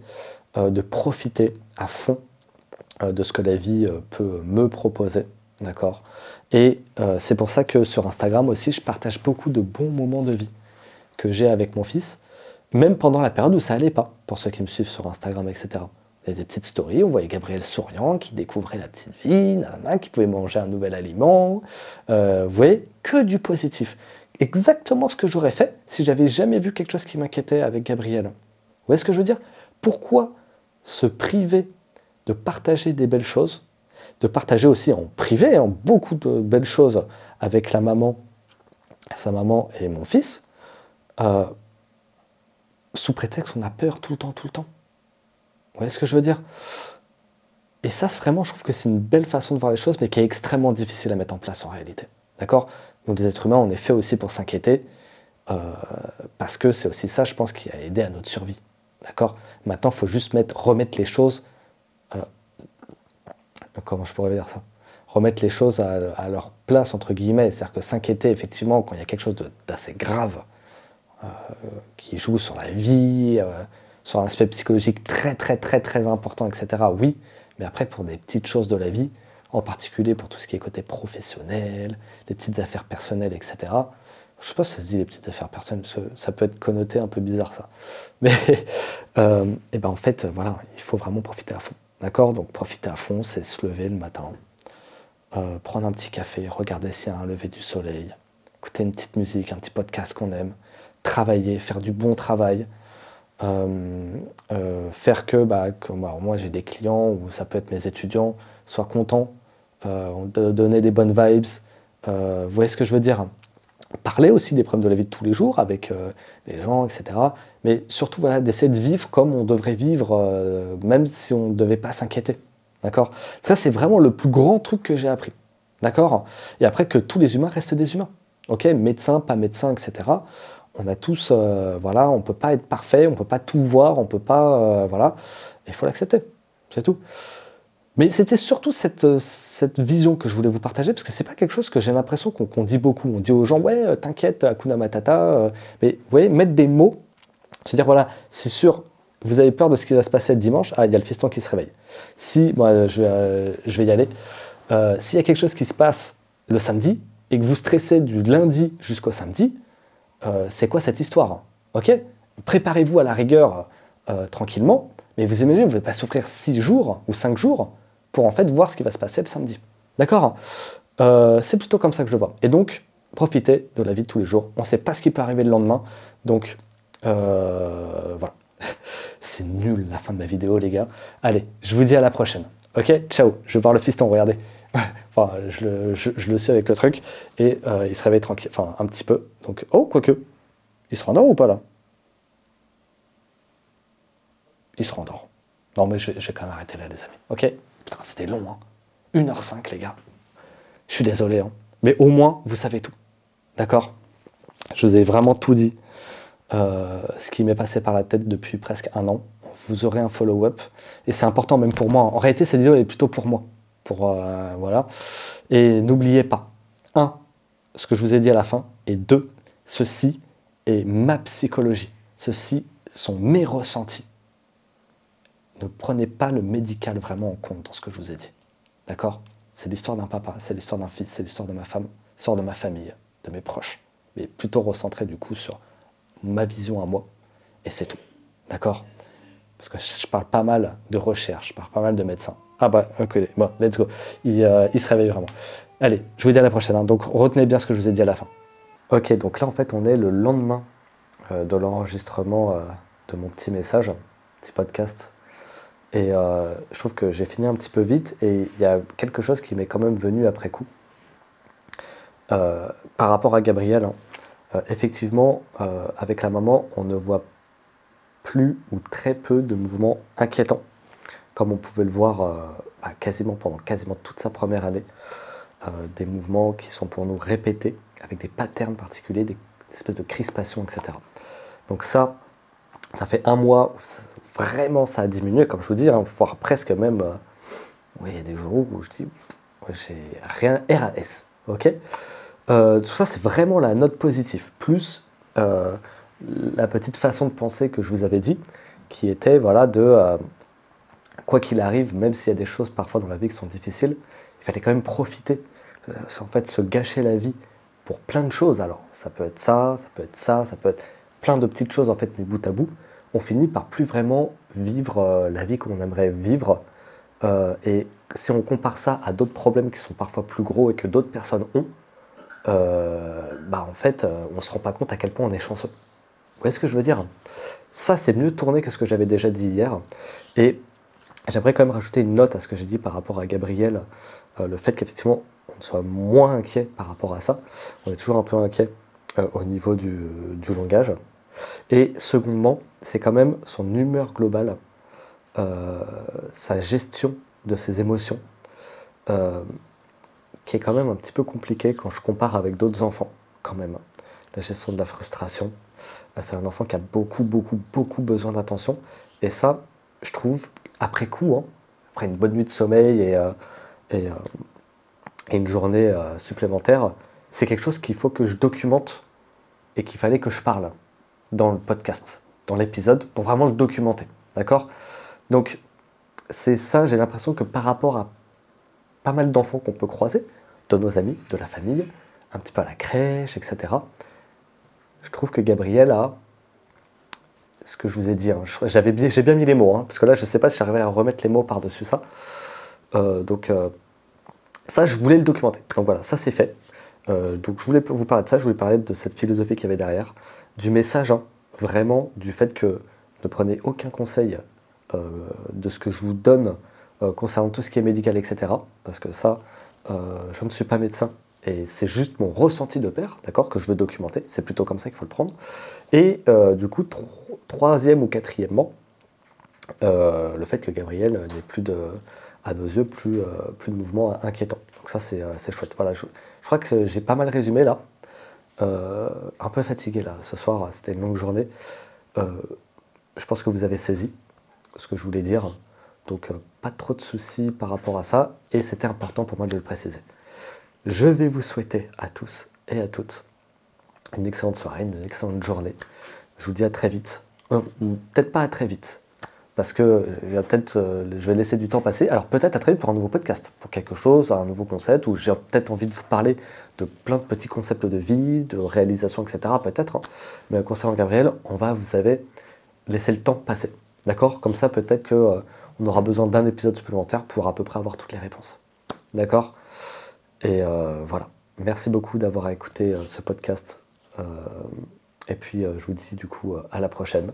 euh, de profiter à fond euh, de ce que la vie euh, peut me proposer. D'accord? Et c'est pour ça que sur Instagram aussi, je partage beaucoup de bons moments de vie que j'ai avec mon fils, même pendant la période où ça allait pas, pour ceux qui me suivent sur Instagram, etc. Il y a des petites stories, on voyait Gabriel souriant qui découvrait la petite vie, qui pouvait manger un nouvel aliment. Euh, vous voyez, que du positif. Exactement ce que j'aurais fait si j'avais jamais vu quelque chose qui m'inquiétait avec Gabriel. Vous voyez ce que je veux dire? Pourquoi se priver de partager des belles choses, de partager aussi en privé hein, beaucoup de belles choses avec la maman, sa maman et mon fils, euh, sous prétexte qu'on a peur tout le temps, tout le temps vous voyez ce que je veux dire? Et ça, vraiment, je trouve que c'est une belle façon de voir les choses, mais qui est extrêmement difficile à mettre en place en réalité. D'accord? Nous, les êtres humains, on est fait aussi pour s'inquiéter, euh, parce que c'est aussi ça, je pense, qui a aidé à notre survie. D'accord? Maintenant, il faut juste mettre, remettre les choses. Euh, comment je pourrais dire ça? Remettre les choses à, leur place, entre guillemets. C'est-à-dire que s'inquiéter, effectivement, quand il y a quelque chose d'assez grave qui joue sur la vie, sur un aspect psychologique très très très très important, etc. Oui, mais après pour des petites choses de la vie, en particulier pour tout ce qui est côté professionnel, les petites affaires personnelles, etc. Je sais pas si ça se dit les petites affaires personnelles, ça peut être connoté un peu bizarre ça. *laughs* Mais euh, et ben en fait, voilà, il faut vraiment profiter à fond. D'accord? Donc profiter à fond, c'est se lever le matin, euh, prendre un petit café, regarder s'il y a un lever du soleil, écouter une petite musique, un petit podcast qu'on aime, travailler, faire du bon travail, euh, euh, faire que, bah, bah moi j'ai des clients ou ça peut être mes étudiants soient contents, euh, de donner des bonnes vibes. vous voyez ce que je veux dire? Parler aussi des problèmes de la vie de tous les jours avec les gens, etc. Mais surtout voilà, d'essayer de vivre comme on devrait vivre, même si on ne devait pas s'inquiéter. D'accord? Ça, c'est vraiment le plus grand truc que j'ai appris. D'accord? Et après, que tous les humains restent des humains. Ok? Médecin, pas médecin, etc on a tous, euh, voilà, on peut pas être parfait, on peut pas tout voir, on peut pas, euh, voilà, il faut l'accepter, c'est tout. Mais c'était surtout cette, euh, cette, vision que je voulais vous partager, parce que c'est pas quelque chose que j'ai l'impression qu'on dit beaucoup. On dit aux gens, ouais, t'inquiète, Akuna Matata, mais vous voyez, mettre des mots, se dire, voilà, c'est sûr, vous avez peur de ce qui va se passer le dimanche, ah, il y a le fiston qui se réveille. Si, moi, je vais y aller, s'il y a quelque chose qui se passe le samedi et que vous stressez du lundi jusqu'au samedi, euh, c'est quoi cette histoire Ok? Préparez-vous à la rigueur euh, tranquillement, mais vous imaginez, vous ne pouvez pas souffrir 6 jours ou 5 jours pour en fait voir ce qui va se passer le samedi. D'accord? Euh, C'est plutôt comme ça que je vois. Et donc, profitez de la vie de tous les jours. On ne sait pas ce qui peut arriver le lendemain. Donc, voilà. *laughs* C'est nul la fin de ma vidéo, les gars. Allez, je vous dis à la prochaine. Ok? Ciao. Je vais voir le fiston, regardez. *laughs* enfin, je le, je, suis avec le truc. Et il se réveille tranquille. Enfin, un petit peu. Donc, oh, quoique. Il se rendort ou pas là? Il se rendort. Non, mais je, vais quand même arrêter là, les amis. Ok? Putain, c'était long, hein 1h05, les gars. Je suis désolé, hein. Mais au moins, vous savez tout. D'accord? Je vous ai vraiment tout dit. Euh, ce qui m'est passé par la tête depuis presque un an. Vous aurez un follow-up. Et c'est important même pour moi. En réalité, cette vidéo elle est plutôt pour moi. Euh, voilà. Et n'oubliez pas, un, ce que je vous ai dit à la fin, et deux, ceci et ma psychologie. Ceux-ci sont mes ressentis. Ne prenez pas le médical vraiment en compte dans ce que je vous ai dit. D'accord? C'est l'histoire d'un papa, c'est l'histoire d'un fils, c'est l'histoire de ma femme, l'histoire de ma famille, de mes proches. Mais plutôt recentré du coup sur ma vision à moi. Et c'est tout. D'accord? Parce que je parle pas mal de recherche, je parle pas mal de médecins. Ah bah, ok, bon, let's go. Il, euh, il se réveille vraiment. Allez, je vous dis à la prochaine. Hein. Donc retenez bien ce que je vous ai dit à la fin. Ok, donc là en fait on est le lendemain euh, de l'enregistrement euh, de mon petit message, petit podcast. Et je trouve que j'ai fini un petit peu vite et il y a quelque chose qui m'est quand même venu après coup. par rapport à Gabriel, hein, effectivement, avec la maman, on ne voit plus ou très peu de mouvements inquiétants, comme on pouvait le voir bah, quasiment pendant quasiment toute sa première année. des mouvements qui sont pour nous répétés, avec des patterns particuliers, des espèces de crispation, etc. Donc ça, ça fait un mois où vraiment ça a diminué, comme je vous dis, hein, voire presque même, euh, oui, il y a des jours où je dis, j'ai rien, RAS, ok? Euh, Tout ça, c'est vraiment la note positive, plus euh, la petite façon de penser que je vous avais dit, qui était, voilà, de, quoi qu'il arrive, même s'il y a des choses parfois dans la vie qui sont difficiles, il fallait quand même profiter, en fait, se gâcher la vie pour plein de choses. Alors, ça peut être ça, ça peut être ça, ça peut être plein de petites choses en fait mis bout à bout. On finit par plus vraiment vivre euh, la vie qu'on aimerait vivre. Euh, et si on compare ça à d'autres problèmes qui sont parfois plus gros et que d'autres personnes ont, euh, bah en fait, on se rend pas compte à quel point on est chanceux. Vous voyez ce que je veux dire? Ça, c'est mieux tourné que ce que j'avais déjà dit hier. Et j'aimerais quand même rajouter une note à ce que j'ai dit par rapport à Gabriel, le fait qu'effectivement, soit moins inquiet par rapport à ça. On est toujours un peu inquiet euh, au niveau du, langage. Et secondement, c'est quand même son humeur globale, euh, sa gestion de ses émotions, euh, qui est quand même un petit peu compliqué quand je compare avec d'autres enfants, quand même. La gestion de la frustration, c'est un enfant qui a beaucoup, beaucoup, beaucoup besoin d'attention. Et ça, je trouve, après coup, hein, après une bonne nuit de sommeil et, et et une journée euh, supplémentaire, c'est quelque chose qu'il faut que je documente et qu'il fallait que je parle dans le podcast, dans l'épisode, pour vraiment le documenter. D'accord? Donc, c'est ça, j'ai l'impression que par rapport à pas mal d'enfants qu'on peut croiser, de nos amis, de la famille, un petit peu à la crèche, etc., je trouve que Gabriel a ce que je vous ai dit. Hein, j'avais j'ai bien mis les mots, hein, parce que là, je ne sais pas si j'arrivais à remettre les mots par-dessus ça. Euh, donc, euh, ça, je voulais le documenter. Donc voilà, ça c'est fait. Euh, donc je voulais vous parler de ça, je voulais parler de cette philosophie qu'il y avait derrière, du message, hein, vraiment, du fait que ne prenez aucun conseil de ce que je vous donne concernant tout ce qui est médical, etc. Parce que ça, je ne suis pas médecin et c'est juste mon ressenti de père, d'accord, que je veux documenter. C'est plutôt comme ça qu'il faut le prendre. Et du coup, troisième ou quatrièmement, le fait que Gabriel n'ait plus de à nos yeux, plus, euh, plus de mouvements inquiétants. Donc ça, c'est euh, chouette. Voilà, je, crois que j'ai pas mal résumé là. Euh, un peu fatigué là, ce soir, c'était une longue journée. je pense que vous avez saisi ce que je voulais dire. Donc pas trop de soucis par rapport à ça. Et c'était important pour moi de le préciser. Je vais vous souhaiter à tous et à toutes une excellente soirée, une excellente journée. Je vous dis à très vite. Peut-être pas à très vite, parce que peut-être, euh, je vais laisser du temps passer. Alors peut-être à très vite pour un nouveau podcast, pour quelque chose, un nouveau concept, où j'ai peut-être envie de vous parler de plein de petits concepts de vie, de réalisation, etc. Peut-être. hein. Mais concernant Gabriel, on va, vous savez, laisser le temps passer. D'accord? Comme ça, peut-être que euh, on aura besoin d'un épisode supplémentaire pour à peu près avoir toutes les réponses. D'accord? Et euh, voilà. Merci beaucoup d'avoir écouté euh, ce podcast. Et puis, euh, je vous dis du coup euh, à la prochaine.